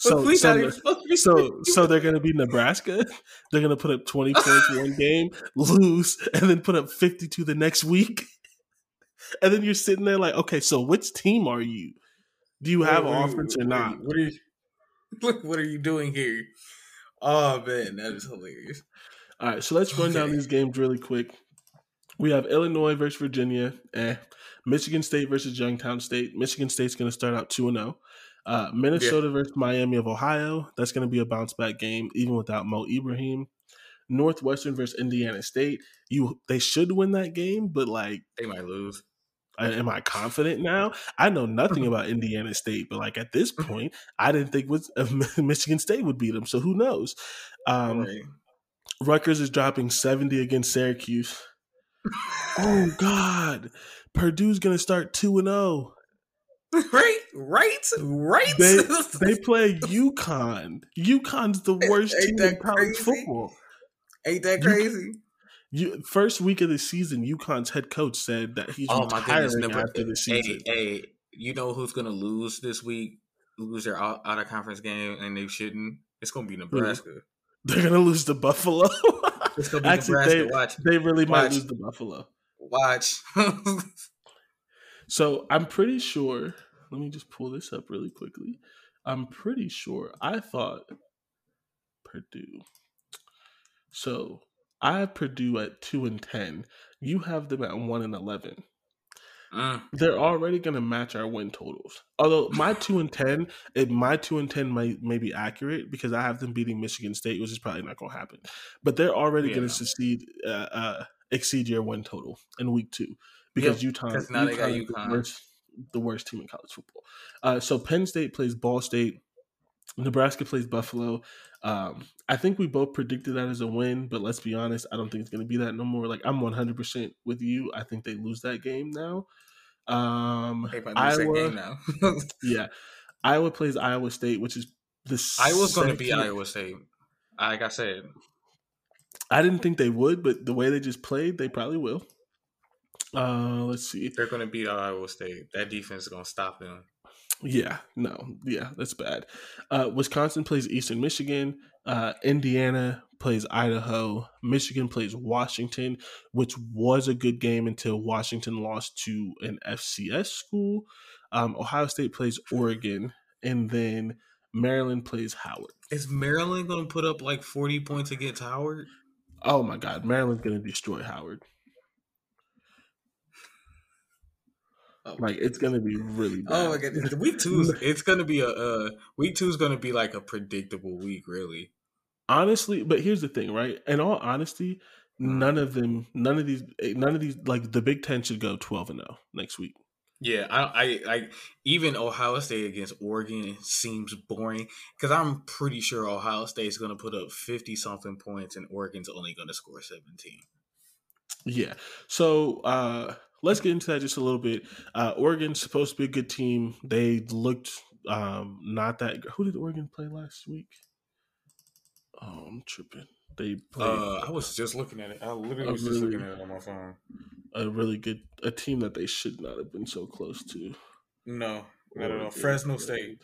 So so, so, so they're gonna be Nebraska. They're gonna put up twenty points one game, lose, and then put up fifty two the next week. And then you're sitting there like, okay, so which team are you? Do you have what, offense or not? What are you? What are you doing here? Oh man, that is hilarious. All right, so let's run okay. down these games really quick. We have Illinois versus Virginia. Eh. Michigan State versus Youngstown State. Michigan State's going to start out 2 0. Uh, Minnesota yeah. versus Miami of Ohio. That's going to be a bounce back game, even without Mo Ibrahim. Northwestern versus Indiana State. You they should win that game, but like they might lose. I, am I confident now? I know nothing about Indiana State, but like at this point, I didn't think was uh, Michigan State would beat them. So who knows? Um, right. Rutgers is dropping 70 against Syracuse. oh God, Purdue's gonna start two and zero. Right, right, right. They, they play UConn. UConn's the worst Ain't team in college crazy? football. Ain't that crazy? You, first week of the season, UConn's head coach said that he's oh, retiring my after the season. Hey, hey, you know who's going to lose this week? Lose their out, out, of conference game, and they shouldn't. It's going to be Nebraska. They're going to lose to Buffalo. it's going to be Actually, Nebraska. They, Watch. They really Watch. might lose to Buffalo. Watch. so I'm pretty sure let me just pull this up really quickly. I'm pretty sure I thought Purdue. So I have Purdue at two and ten. You have them at one and eleven. Mm. They're already going to match our win totals. Although my two and ten, it, my two and ten may, may be accurate because I have them beating Michigan State, which is probably not going to happen. But they're already Yeah. going to succeed, uh, uh, exceed your win total in week two because Yep, Utah, 'cause now they got is the UConn. worst, the worst team in college football. Uh, so Penn State plays Ball State. Nebraska plays Buffalo. Um, I think we both predicted that as a win, but let's be honest, I don't think it's going to be that no more. Like I'm 100% with you. I think they lose that game now. Um, They might lose that Iowa, game now. yeah, Iowa plays Iowa State, which is the Iowa's going to be Iowa State. Like I said, I didn't think they would, but the way they just played, they probably will. Uh, let's see. they're going to beat Iowa State. That defense is going to stop them. Yeah, no, yeah, that's bad. Uh, Wisconsin plays Eastern Michigan. Uh, Indiana plays Idaho. Michigan plays Washington, which was a good game until Washington lost to an FCS school. Um, Ohio State plays Oregon, and then Maryland plays Howard. Is Maryland going to put up like 40 points against Howard? Oh my God, Maryland's going to destroy Howard. Like it's going to be really bad. Oh my god! Week two, is- it's going to be a uh, week two is to be like a predictable week, really. honestly but here's the thing right in all honesty none of them none of these none of these like the big 10 should go 12 and 0 next week Yeah, I, I like even Ohio State against Oregon seems boring because I'm pretty sure Ohio State's going to put up fifty something points and Oregon's only going to score seventeen. yeah so uh let's get into that just a little bit uh oregon's supposed to be a good team they looked um not that who did oregon play last week oh i'm tripping they played Uh, I was just looking at it. I literally was just looking at it on my phone. a really good a team that they should not have been so close to No, not at all. Oregon Fresno. State.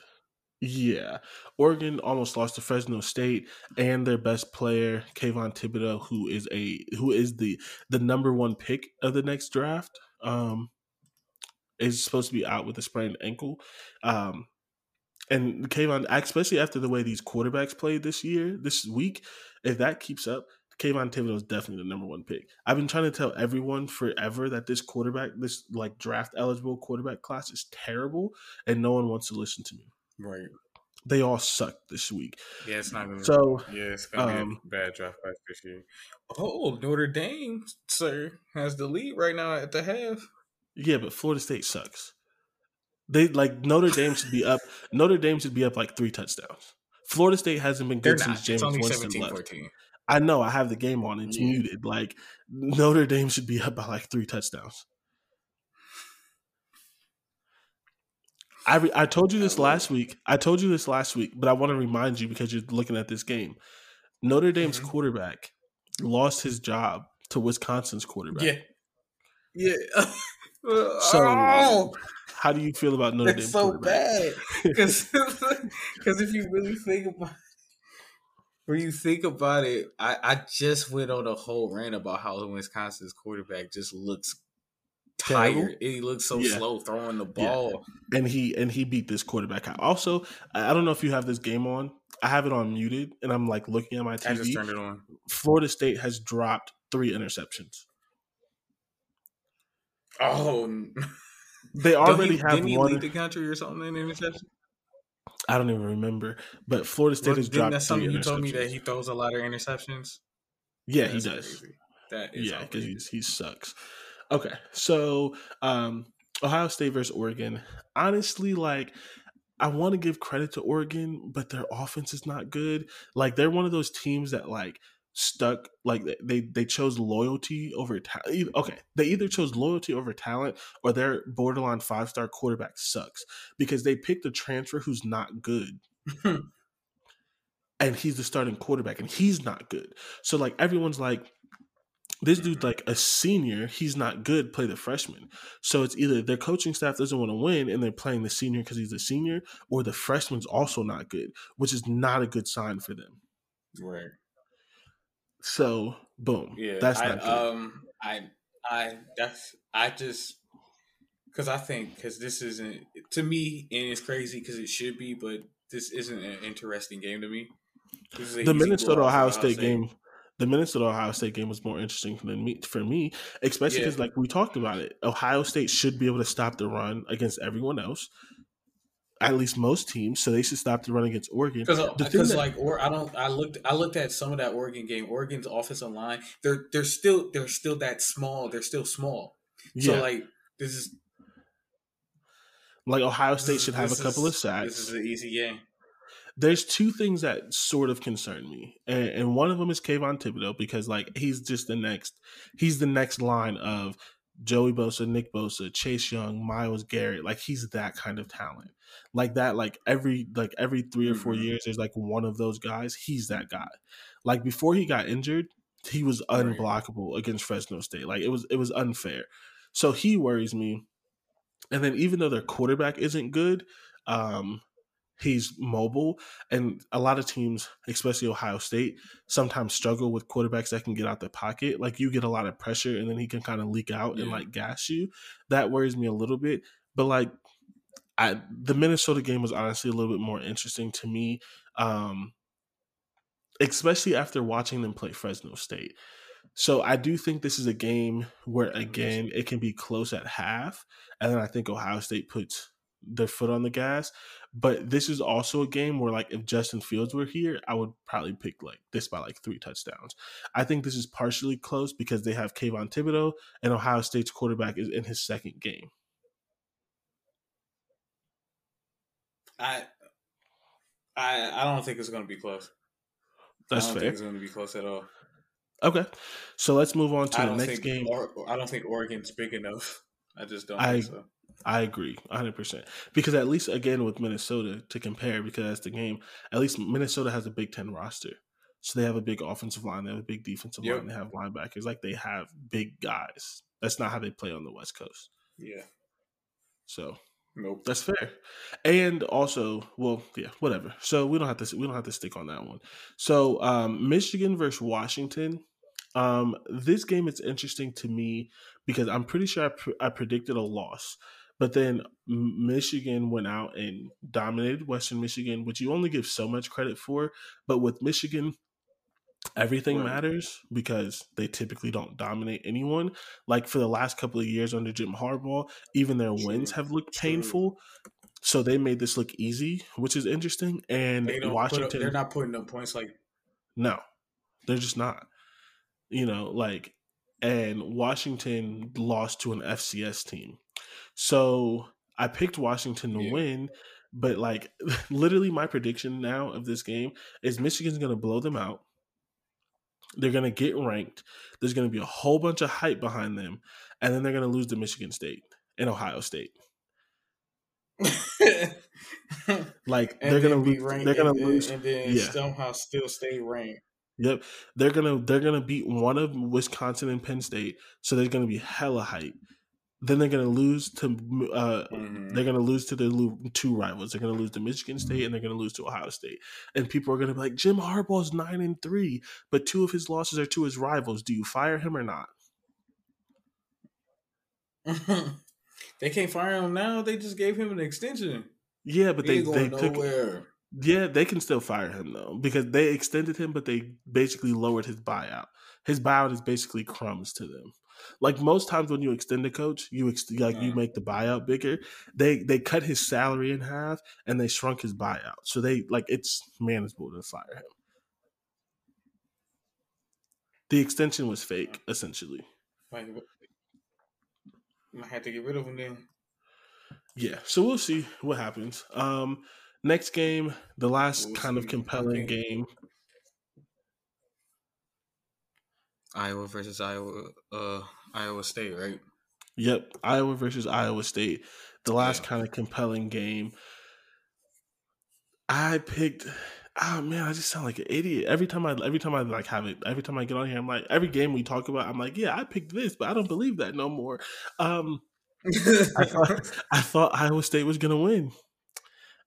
Yeah. Oregon almost lost to Fresno State and their best player, Kayvon Thibodeaux, who is a who is the the number one pick of the next draft. Um is supposed to be out with a sprained ankle. Um and Kayvon, especially after the way these quarterbacks played this year, this week, if that keeps up, Kayvon Thibodeaux is definitely the number one pick. I've been trying to tell everyone forever that this quarterback, this like draft eligible quarterback class is terrible, and no one wants to listen to me Right. They all sucked this week. Yeah, it's not going to. So, yeah, it's going to um, be a bad draft class this year. Oh, Notre Dame, sir, has the lead right now at the half. Yeah, but Florida State sucks. They like Notre Dame should be up. Notre Dame should be up like three touchdowns. Florida State hasn't been They're good not. since Jameis It's only Winston 17 left. 14. I know. I have the game on. It's Yeah. muted. Like Notre Dame should be up by like three touchdowns. I re- I told you this last week. I told you this last week, but I want to remind you because you're looking at this game. Notre Dame's Mm-hmm. quarterback lost his job to Wisconsin's quarterback. Yeah. Yeah. So, oh, how do you feel about Notre Dame? so bad. Because if you really think about when you think about it, I, I just went on a whole rant about how Wisconsin's quarterback just looks? Tired. He looks so Yeah. slow throwing the Yeah. ball. and he and he beat this quarterback out. Also, I I don't know if you have this game on. I have it on muted, and I'm like looking at my I just TV. turned it on. Florida State has dropped three interceptions. Oh, They already he, have didn't he one. lead the country or something in interception? I don't even remember, but Florida State has Wasn't dropped that three something you told me that he throws a lot of interceptions? yeah, he does. crazy. That is Yeah, because he's he sucks. Okay, so um, Ohio State versus Oregon. Honestly, like I want to give credit to Oregon, but their offense is not good. Like they're one of those teams that like stuck like they they chose loyalty over talent. Okay, they either chose loyalty over talent or their borderline five star quarterback sucks because they picked a transfer who's not good. and he's the starting quarterback and he's not good. So like everyone's like this dude's like a senior, he's not good, play the freshman. So it's either their coaching staff doesn't want to win and they're playing the senior because he's a senior, or the freshman's also not good, which is not a good sign for them. Right. So boom. Yeah, That's I, not good. um, I, I, that's, I just, because I think because this isn't to me, and it's crazy because it should be, but this isn't an interesting game to me. The Minnesota Ohio State, State game the Minnesota Ohio State game was more interesting than me for me, especially because yeah. like we talked about it, Ohio State should be able to stop the run against everyone else. At least most teams, so they should stop the run against Oregon. Because, uh, like, or I don't, I looked, I looked at some of that Oregon game. Oregon's offensive line, they're they're still they're still that small. They're still small. So yeah. like, this is like Ohio State should have a couple is, of sacks. This is an easy game there's two things that sort of concern me, and, and, one of them is Kayvon Thibodeaux because like he's just the next, he's the next line of Joey Bosa, Nick Bosa, Chase Young, Myles Garrett. Like he's that kind of talent, like that. Like every like every three or 4 mm-hmm. years, there's like one of those guys. He's that guy. Like before he got injured, he was unblockable against Fresno State. Like it was it was unfair. So he worries me. And then even though their quarterback isn't good, um, he's mobile and a lot of teams especially ohio state sometimes struggle with quarterbacks that can get out the pocket like you get a lot of pressure and then he can kind of leak out yeah. and like gas you that worries me a little bit but like I, the minnesota game was honestly a little bit more interesting to me um especially after watching them play fresno state so I do think this is a game where again it can be close at half, and then I think Ohio State puts their foot on the gas. But this is also a game where, like, if Justin Fields were here, I would probably pick like this by like three touchdowns. I think this is partially close because they have Kayvon Thibodeaux and Ohio State's quarterback is in his second game. I I I don't think it's going to be close. That's I don't fair. think it's going to be close at all. Okay, so let's move on to the next game. Or, I don't think Oregon's big enough. I just don't. I so. I agree 100%. Because at least, again, with Minnesota to compare, because the game, at least Minnesota has a Big Ten roster. So they have a big offensive line, they have a big defensive yep. line, they have linebackers. Like they have big guys. That's not how they play on the West Coast. Yeah. So Nope. That's fair. And also, well, yeah, whatever. So we don't have to we don't have to stick on that one. So um Michigan versus Washington. Um this game is interesting to me because I'm pretty sure I, pre- I predicted a loss. But then Michigan went out and dominated Western Michigan, which you only give so much credit for. But with Michigan, everything right. matters because they typically don't dominate anyone. Like for the last couple of years under Jim Harbaugh, even their True. wins have looked True. painful. So they made this look easy, which is interesting. And they Washington, up, they're not putting up points like no, they're just not. You know, like and Washington lost to an FCS team. So I picked Washington to yeah. win, but like literally my prediction now of this game is Michigan's going to blow them out. They're going to get ranked. There's going to be a whole bunch of hype behind them, and then they're going to lose to Michigan State and Ohio State. like they're gonna lose, they're gonna and, lose, and then yeah. somehow still stay ranked. Yep, they're gonna they're gonna beat one of Wisconsin and Penn State, so there's gonna be hella hype then they're going to lose to uh, mm-hmm. they're going to lose to their two rivals. They're going to lose to Michigan State and they're going to lose to Ohio State. And people are going to be like, Jim Harbaugh's nine and three, but two of his losses are to his rivals. Do you fire him or not? they can't fire him now. They just gave him an extension. Yeah, but he they they took yeah, they can still fire him though because they extended him, but they basically lowered his buyout. His buyout is basically crumbs to them. Like most times when you extend a coach, you ex- like you make the buyout bigger. They they cut his salary in half and they shrunk his buyout, so they like it's manageable to fire him. The extension was fake, essentially. I have to get rid of him then. Yeah, so we'll see what happens. Um, next game, the last we'll kind of compelling game Iowa versus Iowa, uh, Iowa State, right? Yep, Iowa versus Iowa State, the last yeah. kind of compelling game. I picked. Oh man, I just sound like an idiot every time I every time I like have it. Every time I get on here, I'm like every game we talk about. I'm like, yeah, I picked this, but I don't believe that no more. Um, I, thought, I thought Iowa State was gonna win,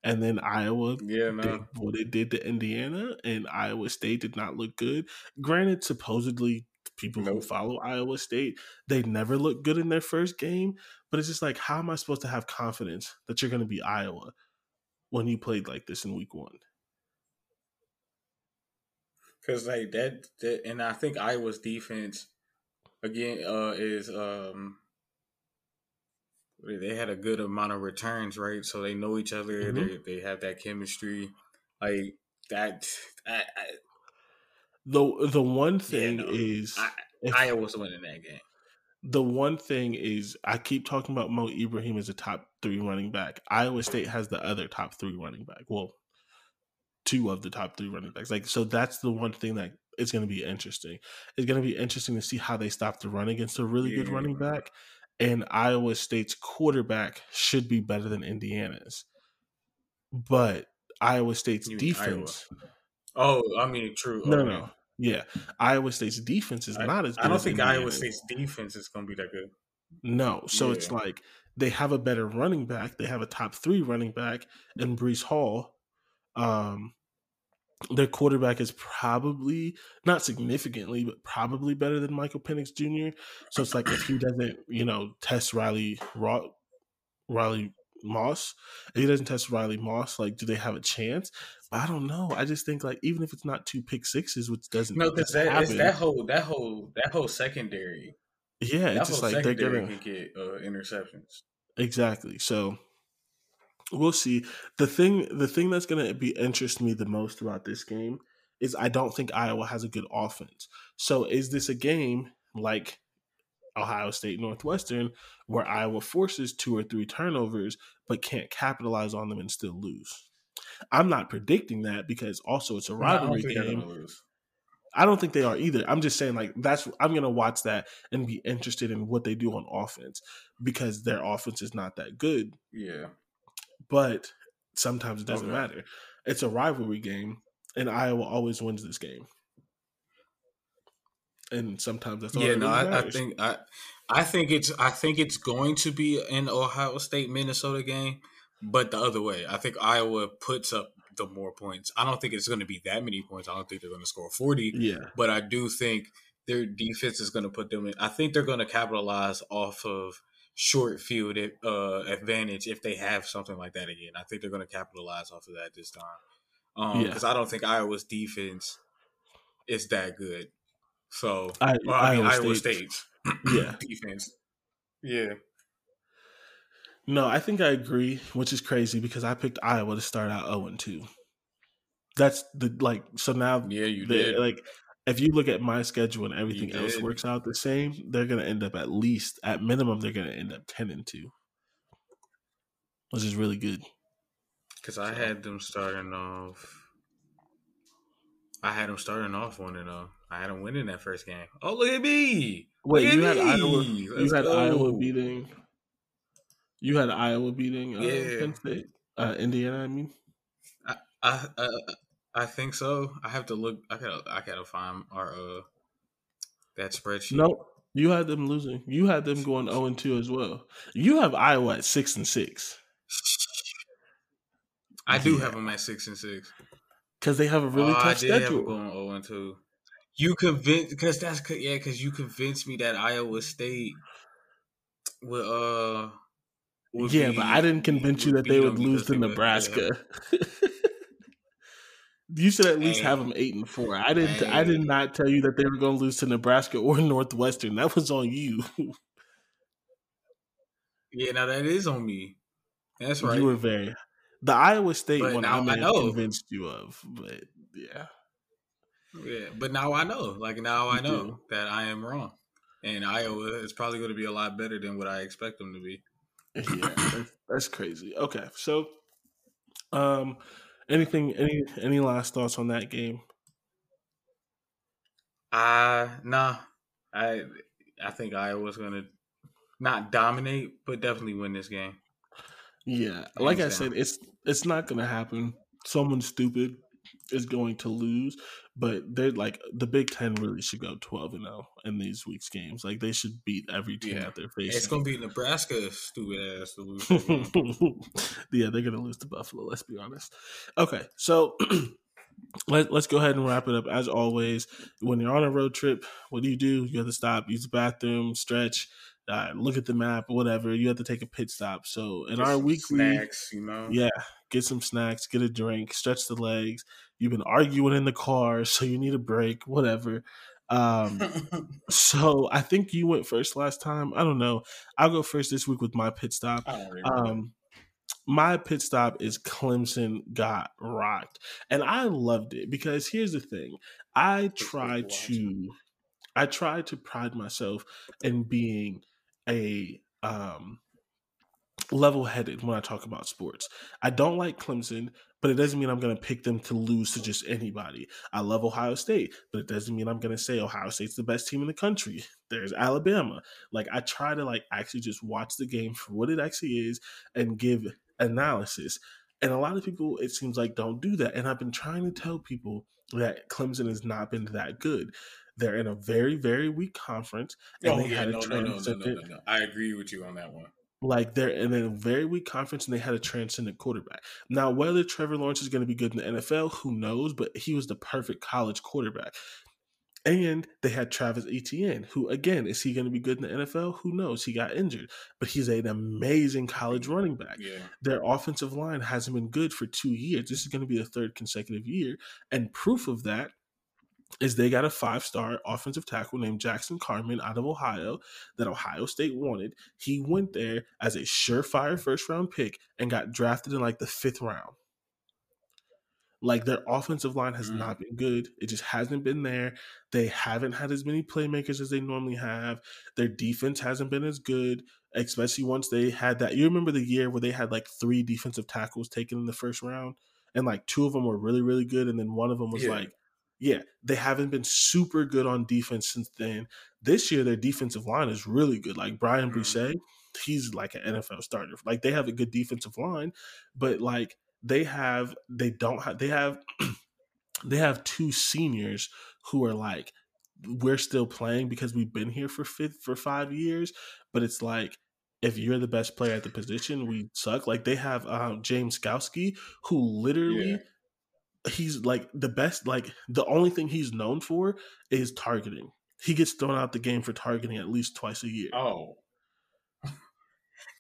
and then Iowa yeah, no. did what it did to Indiana, and Iowa State did not look good. Granted, supposedly people nope. who follow Iowa State. They never look good in their first game, but it's just like, how am I supposed to have confidence that you're going to be Iowa when you played like this in week one? Because like that, that, and I think Iowa's defense again uh is um they had a good amount of returns, right? So they know each other. Mm-hmm. They they have that chemistry, like that. I, I, the the one thing yeah, no, is I, if, Iowa's winning that game. The one thing is I keep talking about Mo Ibrahim as a top three running back. Iowa State has the other top three running back. Well, two of the top three running backs. Like so, that's the one thing that it's going to be interesting. It's going to be interesting to see how they stop the run against a really yeah. good running back. And Iowa State's quarterback should be better than Indiana's, but Iowa State's defense. Oh, I mean, true. No, okay. no, yeah. Iowa State's defense is I, not as. I don't think. Iowa State's defense is going to be that good. No, so yeah. it's like they have a better running back. They have a top three running back in Breece Hall. Um, their quarterback is probably not significantly, but probably better than Michael Penix Jr. So it's like if he doesn't, you know, test Riley Riley Moss, if he doesn't test Riley Moss, like, do they have a chance? But I don't know. I just think like even if it's not two pick sixes, which doesn't no, because that, that whole that whole that whole secondary. Yeah, it's just like they're gonna get uh, interceptions. Exactly. So we'll see. The thing the thing that's going to be interest me the most about this game is I don't think Iowa has a good offense. So is this a game like Ohio State Northwestern where Iowa forces two or three turnovers but can't capitalize on them and still lose? I'm not predicting that because also it's a rivalry no, game. I don't think they are either. I'm just saying like that's I'm gonna watch that and be interested in what they do on offense because their offense is not that good. Yeah but sometimes it doesn't okay. matter. It's a rivalry game, and Iowa always wins this game. And sometimes that's all. Yeah, no, I, I, think I, I think it's I think it's going to be an Ohio State Minnesota game, but the other way. I think Iowa puts up the more points. I don't think it's going to be that many points. I don't think they're going to score forty. Yeah, but I do think their defense is going to put them in. I think they're going to capitalize off of short field uh, advantage if they have something like that again. I think they're going to capitalize off of that this time. Because um, yeah. I don't think Iowa's defense is that good. So, I, well, I mean, Iowa State's yeah. defense. Yeah. No, I think I agree, which is crazy because I picked Iowa to start out 0 2. That's the like so now yeah you did like if you look at my schedule and everything else works out the same, they're going to end up at least, at minimum, they're going to end up 10 and 2, which is really good. Because I had them starting off. I had them starting off one and uh, I had them winning that first game. Oh, look at me! Wait, look you had me. Iowa. Let's you had go. Iowa beating. You had Iowa beating uh, yeah. Penn State, uh, Indiana. I mean, I, I, uh, I think so. I have to look. I gotta. I gotta find our uh that spreadsheet. No, you had them losing. You had them going 0 and 2 as well. You have Iowa at six and six. I do yeah. have them at six and six because they have a really oh, tough I did schedule. Have going zero and two. You convinced because that's yeah because you convinced me that Iowa State would uh. yeah, be, but I didn't convince you that they would lose to Nebraska. yeah. You should at least have them eight and four. I didn't. I did not tell you that they were going to lose to Nebraska or Northwestern. That was on you. yeah, now that is on me. That's right. You were very the Iowa State but one. I may have convinced you of, but yeah, yeah. But now I know. Like now I know do. that I am wrong, and Iowa is probably going to be a lot better than what I expect them to be. Yeah, that's, that's crazy. Okay, so um Anything? Any any last thoughts on that game? Uh nah. I I think Iowa's gonna not dominate, but definitely win this game. Yeah, like I said, it's it's not gonna happen. Someone stupid is going to lose, but they're like the Big Ten really should go twelve and zero oh in these weeks' games. Like they should beat every team yeah. that they're facing. It's gonna be Nebraska, stupid ass to lose. yeah, they're gonna lose to Buffalo. Let's be honest. Okay, so let, let's go ahead and wrap it up. As always, when you're on a road trip, what do you do? You have to stop, use the bathroom, stretch, uh, look at the map, whatever. You have to take a pit stop. So in Get our weekly, snacks, you know? yeah, get some snacks, get a drink, stretch the legs. You've been arguing in the car, so you need a break, whatever. Um, so I think you went first last time. I don't know. I'll go first this week with my pit stop. I don't remember. Um, my pit stop is Clemson got rocked, and I loved it because here's the thing: I try to, I try to pride myself in being a um level-headed when I talk about sports. I don't like Clemson, but it doesn't mean I'm going to pick them to lose to just anybody. I love Ohio State, but it doesn't mean I'm going to say Ohio State's the best team in the country. There's Alabama. Like I try to like actually just watch the game for what it actually is and give analysis. And a lot of people it seems like don't do that. And I've been trying to tell people that Clemson has not been that good. They're in a very very weak conference and oh they yeah, had a no, no, no, no, no, transcendent no, no. I agree with you on that one. Like they're in a very weak conference and they had a transcendent quarterback. Now, whether Trevor Lawrence is going to be good in the NFL, who knows? But he was the perfect college quarterback. And they had Travis Etienne, who again, is he going to be good in the NFL? Who knows? He got injured, but he's an amazing college running back. Yeah. Their offensive line hasn't been good for two years. This is going to be the third consecutive year. And proof of that is they got a five star offensive tackle named Jackson Carman out of Ohio that Ohio State wanted. He went there as a surefire first round pick and got drafted in like the fifth round. Like their offensive line has Mm. not been good. It just hasn't been there. They haven't had as many playmakers as they normally have. Their defense hasn't been as good, especially once they had that. You remember the year where they had like three defensive tackles taken in the first round, and like two of them were really, really good, and then one of them was Yeah. like, yeah, they haven't been super good on defense since then. This year, their defensive line is really good. Like Brian. Boucher, he's like an NFL starter. Like they have a good defensive line, but like they have, they don't have, they have, they have two seniors who are like, we're still playing because we've been here for fifth for five years, but it's like if you're the best player at the position, we suck. Like they have um, James Skalski, who literally he's like the best. Like the only thing he's known for is targeting. He gets thrown out the game for targeting at least twice a year. Oh.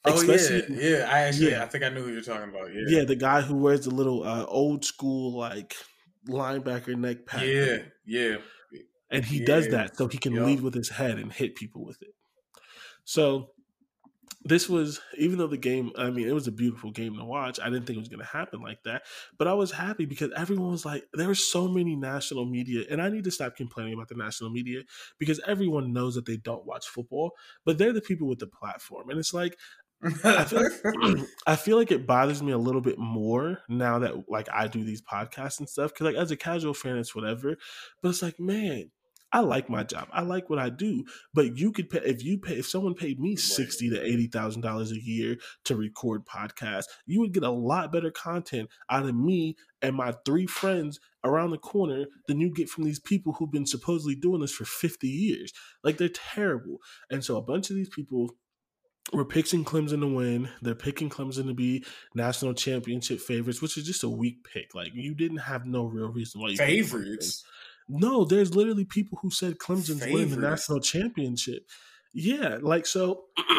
Oh yeah, Especially- yeah. I actually, yeah. I think I knew who you're talking about. Yeah, Yeah, the guy who wears the little uh, old school like linebacker neck pad. yeah, yeah. and he does that so he can Yup. lead with his head and hit people with it. So this was even though the game I mean it was a beautiful game to watch. I didn't think it was going to happen like that, but I was happy because everyone was like there were so many national media and I need to stop complaining about the national media because everyone knows that they don't watch football, but they're the people with the platform and it's like I feel like, I feel like it bothers me a little bit more now that like I do these podcasts and stuff because like as a casual fan it's whatever, but it's like man, I like my job, I like what I do, but you could pay if you pay if someone paid me sixty to eighty thousand dollars a year to record podcasts, you would get a lot better content out of me and my three friends around the corner than you get from these people who've been supposedly doing this for fifty years. Like they're terrible, and so a bunch of these people we're picking Clemson to win. They're picking Clemson to be national championship favorites, which is just a weak pick. Like you didn't have no real reason why you Favorites. No, there's literally people who said Clemson's winning the national championship. Yeah, like so.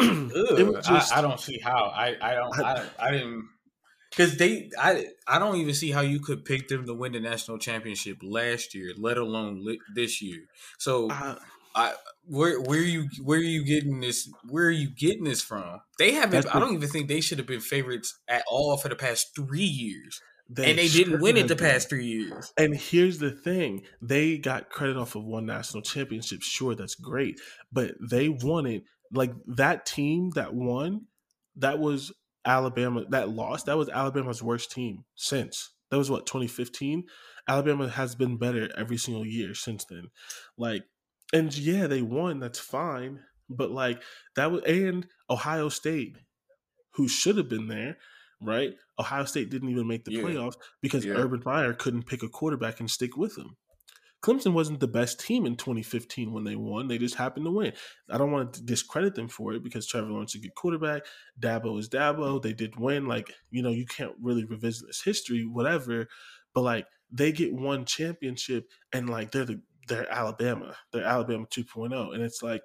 just I, I don't see how. I I don't. I, I didn't. Because they, I, I don't even see how you could pick them to win the national championship last year, let alone li- this year. So, Uh, I, where, where you, where are you getting this? Where are you getting this from? They haven't. I don't even think they should have been favorites at all for the past three years, they and they didn't win it the past three years. And here's the thing they got credit off of one national championship. Sure, that's great. But they won it. Like that team that won, that was Alabama. That lost, that was Alabama's worst team since. That was what, 2015? Alabama has been better every single year since then. Like, and yeah, they won. That's fine. But like, that was, and Ohio State, who should have been there, right? Ohio State didn't even make the Yeah. playoffs because Yeah. Urban Meyer couldn't pick a quarterback and stick with him. Clemson wasn't the best team in 2015 when they won. They just happened to win. I don't want to discredit them for it because Trevor Lawrence is a good quarterback. Dabo is Dabo. They did win. Like, you know, you can't really revisit this history, whatever. But like they get one championship and like they're the they're Alabama. They're Alabama 2.0. And it's like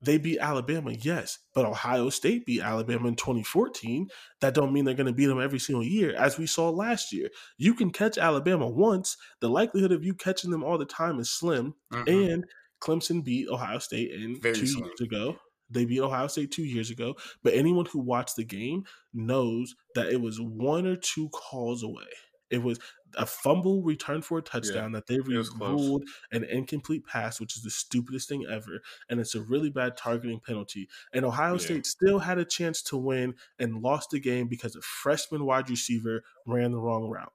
they beat Alabama, yes, but Ohio State beat Alabama in 2014. That don't mean they're going to beat them every single year, as we saw last year. You can catch Alabama once. The likelihood of you catching them all the time is slim. Mm-hmm. And Clemson beat Ohio State in Very two slim. years ago. They beat Ohio State two years ago. But anyone who watched the game knows that it was one or two calls away. It was a fumble return for a touchdown yeah, that they ruled an incomplete pass, which is the stupidest thing ever. And it's a really bad targeting penalty. And Ohio yeah. State still had a chance to win and lost the game because a freshman wide receiver ran the wrong route.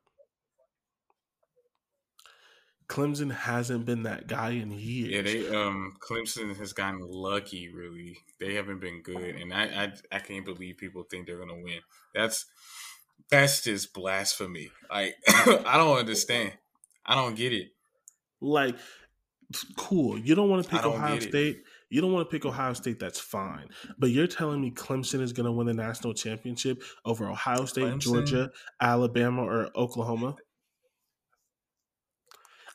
Clemson hasn't been that guy in years. Yeah, they um Clemson has gotten lucky. Really, they haven't been good, and I I, I can't believe people think they're gonna win. That's that's just blasphemy. Like I don't understand. I don't get it. Like cool. You don't want to pick Ohio State. You don't want to pick Ohio State. That's fine. But you're telling me Clemson is going to win the national championship over Ohio State, Clemson? Georgia, Alabama, or Oklahoma?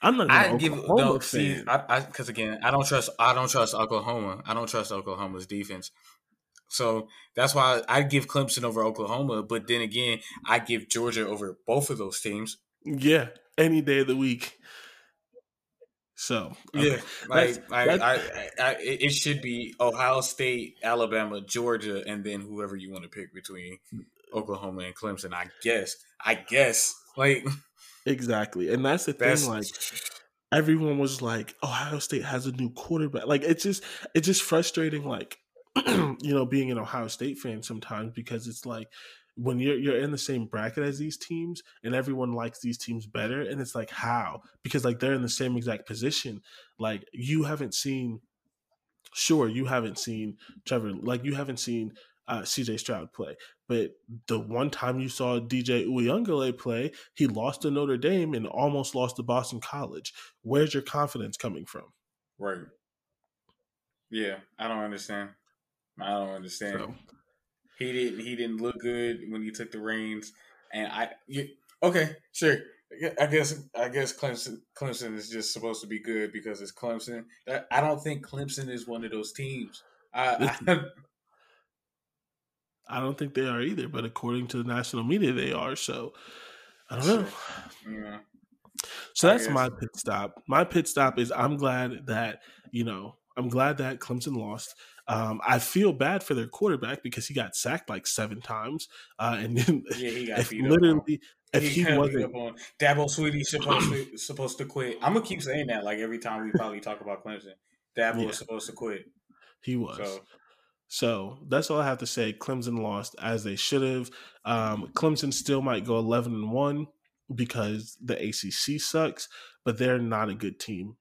I'm not. I give no. See, I because again, I don't trust. I don't trust Oklahoma. I don't trust Oklahoma's defense. So that's why I give Clemson over Oklahoma. But then again, I give Georgia over both of those teams. Yeah, any day of the week. So okay. yeah, like I, I, I, it should be Ohio State, Alabama, Georgia, and then whoever you want to pick between Oklahoma and Clemson. I guess. I guess. Like exactly, and that's the that's, thing. Like everyone was like, Ohio State has a new quarterback. Like it's just it's just frustrating. Like you know, being an Ohio State fan sometimes because it's like when you're you're in the same bracket as these teams and everyone likes these teams better and it's like how? Because like they're in the same exact position. Like you haven't seen sure you haven't seen Trevor like you haven't seen uh, CJ Stroud play but the one time you saw DJ Uiagalelei play he lost to Notre Dame and almost lost to Boston College. Where's your confidence coming from? Right. Yeah I don't understand I don't understand. So. He didn't. He didn't look good when he took the reins. And I, you, okay, sure. I guess I guess Clemson Clemson is just supposed to be good because it's Clemson. I don't think Clemson is one of those teams. I, I, I don't think they are either, but according to the national media, they are. So I don't know. Yeah. So that's my pit stop. My pit stop is I'm glad that you know I'm glad that Clemson lost. Um, I feel bad for their quarterback because he got sacked like seven times, uh, and then yeah, he got beat literally. If he, he wasn't on Dabo Swinney supposed to supposed to quit, I'm gonna keep saying that like every time we probably talk about Clemson. Dabo yeah. was supposed to quit. He was. So. so. that's all I have to say. Clemson lost as they should have. Um, Clemson still might go 11 and one because the ACC sucks, but they're not a good team.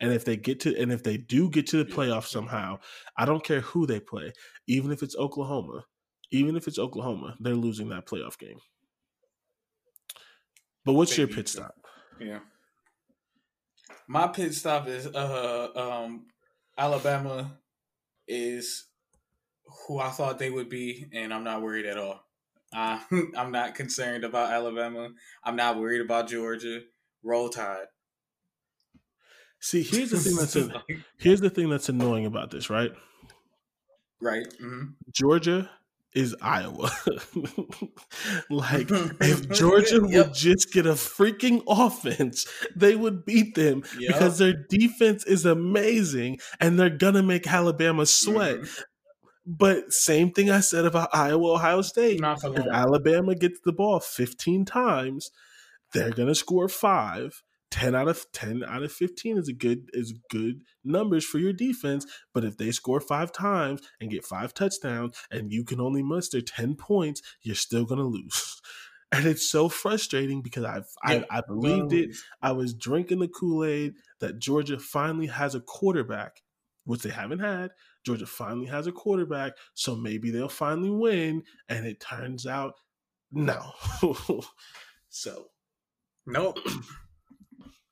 And if they get to and if they do get to the playoffs somehow, I don't care who they play, even if it's Oklahoma, even if it's Oklahoma, they're losing that playoff game. But what's your pit stop? Yeah. My pit stop is uh um Alabama is who I thought they would be, and I'm not worried at all. Uh, I'm not concerned about Alabama. I'm not worried about Georgia. Roll Tide. See, here's the thing that's a, here's the thing that's annoying about this, right? Right. Mm-hmm. Georgia is Iowa. like if Georgia yep. would just get a freaking offense, they would beat them yep. because their defense is amazing and they're gonna make Alabama sweat. Mm-hmm. But same thing I said about Iowa, Ohio State. If Alabama gets the ball 15 times, they're gonna score five 10 out of 10 out of 15 is a good is good numbers for your defense but if they score five times and get five touchdowns and you can only muster 10 points you're still going to lose and it's so frustrating because I've, I, I believed it. I was drinking the Kool Aid that Georgia finally has a quarterback, which they haven't had. Georgia finally has a quarterback, so maybe they'll finally win. And it turns out, no. so, nope.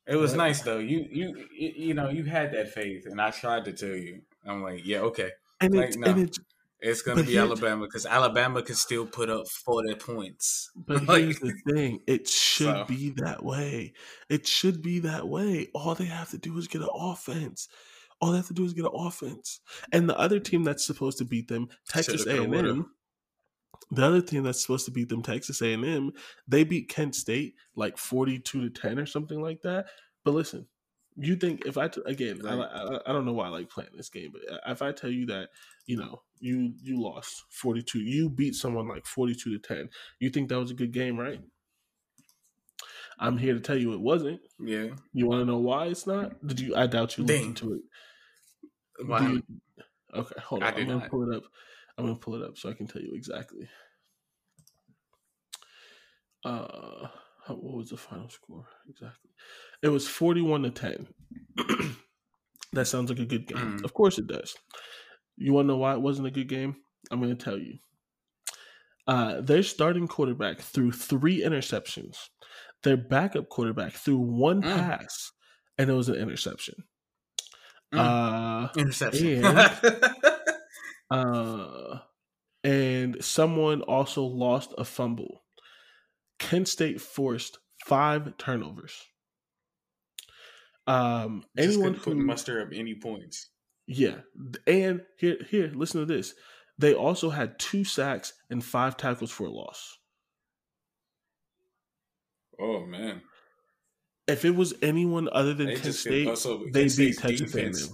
It was nice though. You you you know you had that faith, and I tried to tell you. I'm like, yeah, okay. And like, it, no. and it It's gonna be here- Alabama because Alabama can still put up forty points. But Like- here's the thing: it should So- be that way. It should be that way. All they have to do is get an offense. All they have to do is get an offense. And the other team that's supposed to beat them, Texas A and. M. The other team that's supposed to beat them, Texas A and M, they beat Kent State like forty-two to ten or something like that. But listen, you think if I t- again, I, I, I don't know why I like playing this game, but uh, if I tell you that you know you you lost forty-two, you beat someone like forty-two to ten, you think that was a good game, right? I'm here to tell you it wasn't. Yeah. You want to know why it's not? Did you? I doubt you looked Dang. into it. You- okay, hold I on. I'm gonna not. pull it up. I'm gonna pull it up so I can tell you exactly. Uh, how- what was the final score exactly? It was forty-one to ten. that sounds like a good game. Mm. Of course it does. You want to know why it wasn't a good game? I'm going to tell you. Uh, their starting quarterback threw three interceptions. Their backup quarterback threw one Mm. pass, and it was an interception. Mm. Uh, Interception. and- uh, and someone also lost a fumble. Kent State forced five turnovers. Um, Just anyone couldn't who muster up any points. yeah, and here, here, listen to this. They also had two sacks and five tackles for a loss. Oh man. If it was anyone other than They Kent State, they Kent beat Texas defense.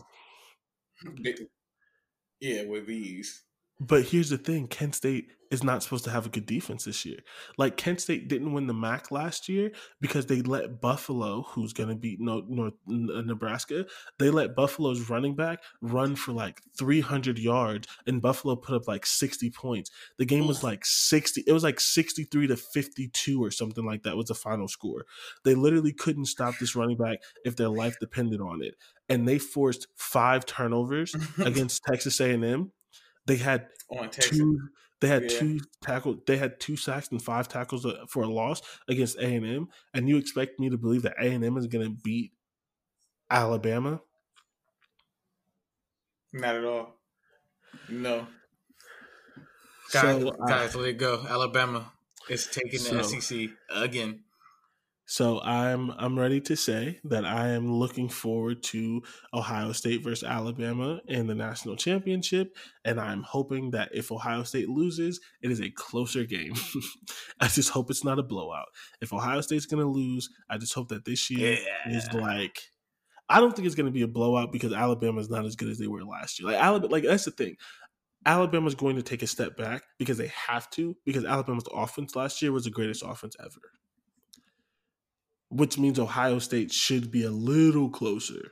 A&M. They- yeah, with these. But here's the thing: Kent State is not supposed to have a good defense this year. Like Kent State didn't win the MAC last year because they let Buffalo, who's going to beat North, North Nebraska, they let Buffalo's running back run for like 300 yards, and Buffalo put up like 60 points. The game was like 60. It was like 63 to 52 or something like that was the final score. They literally couldn't stop this running back if their life depended on it, and they forced five turnovers against Texas A&M. They had On Texas. two. They had Yeah. two tackle. They had two sacks and five tackles uh, for a loss against A and M. And you expect me to believe that A and M is going to beat Alabama? Not at all. No. Guys, So, uh, guys, let it go. Alabama is taking the So- SEC again. So I'm I'm ready to say that I am looking forward to Ohio State versus Alabama in the national championship, and I'm hoping that if Ohio State loses, it is a closer game. I just hope it's not a blowout. If Ohio State's going to lose, I just hope that this year is like. I don't think it's going to be a blowout because Alabama's not as good as they were last year. Like Alabama, like that's the thing. Alabama's going to take a step back because they have to because Alabama's offense last year was the greatest offense ever which means Ohio State should be a little closer,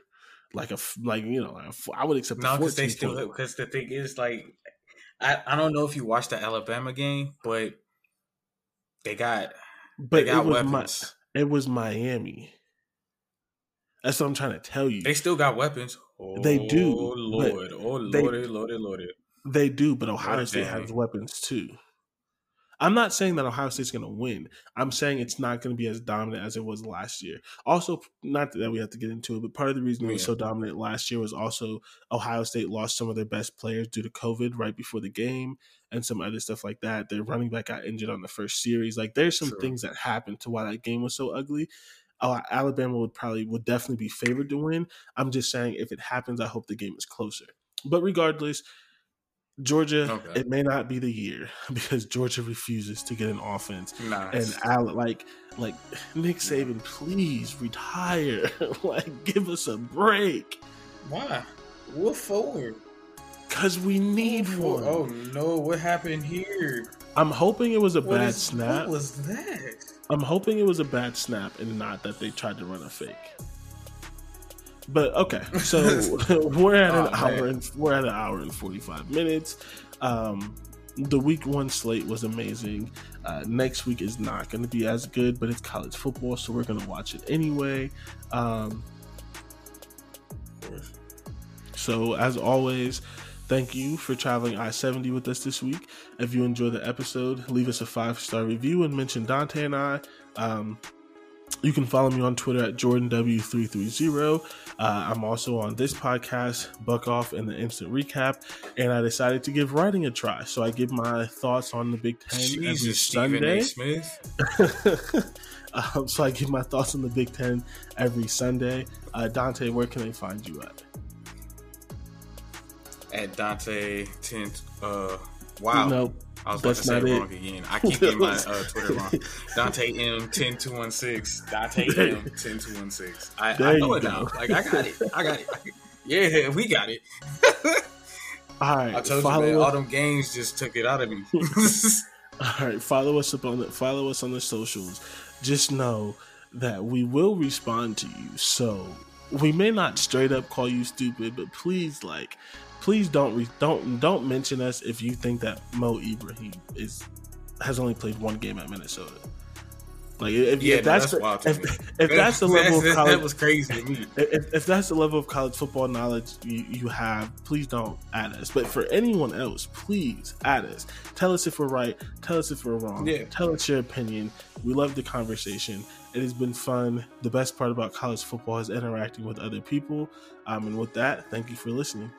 like a like you know like a I would accept. No, because they still because the thing is like I, I don't know if you watched the Alabama game, but they got but they got it was weapons. Mi- it was Miami. That's what I'm trying to tell you. They still got weapons. Oh, They do, oh, but Lord. Oh they- Lord, Lord, Lord. They do, but Ohio State has weapons too. I'm not saying that Ohio State's going to win. I'm saying it's not going to be as dominant as it was last year. Also, not that we have to get into it, but part of the reason it was so dominant last year was also Ohio State lost some of their best players due to COVID right before the game and some other stuff like that. Their running back got injured on the first series. Like there's some True. things that happened to why that game was so ugly. Uh, Alabama would probably would definitely be favored to win. I'm just saying if it happens, I hope the game is closer. But regardless, Georgia, Okay. it may not be the year because Georgia refuses to get an offense. Nice. And Al, like, like Nick Saban, please retire. like, give us a break Why? What for? because we need For- one. Oh no, what happened here? I'm hoping it was a What bad is- snap. What was that? I'm hoping it was a bad snap and not that they tried to run a fake. But okay, so we're at an Oh, hour and we're at an hour and forty five minutes. Um, the week one slate was amazing. Uh, next week is not going to be as good, but it's college football, so we're going to watch it anyway. Um, so as always, thank you for traveling I seventy with us this week. If you enjoyed the episode, leave us a five star review and mention Dante and I. Um, You can follow me on Twitter at JordanW330. Uh, I'm also on this podcast, Buck Off and the Instant Recap, and I decided to give writing a try. So I give my thoughts on the Big Ten Jesus, every Stephen Sunday. Um, so I give my thoughts on the Big Ten every Sunday. Uh, Dante, where can they find you at? At Dante Tent. Uh, wow. Nope. I was about to say it wrong again. I keep getting my uh, Twitter wrong. Dante M ten two one six. Dante M ten two one six. I, I know it go. now. Like I got it. I got it. Yeah, we got it. All right, I told follow you, man. All them games just took it out of me. All right, follow us up on the follow us on the socials. Just know that we will respond to you. So we may not straight up call you stupid, but please, like, please don't re- don't don't mention us if you think that Mo Ibrahim is has only played one game at Minnesota. Like, if, Yeah, if no, that's, that's the, if, if that's the level of college, that was crazy. If, if that's the level of college football knowledge you, you have, please don't add us. But for anyone else, please add us. Tell us if we're right. Tell us if we're wrong. Yeah. Tell us your opinion. We love the conversation. It has been fun. The best part about college football is interacting with other people. Um, and with that, thank you for listening.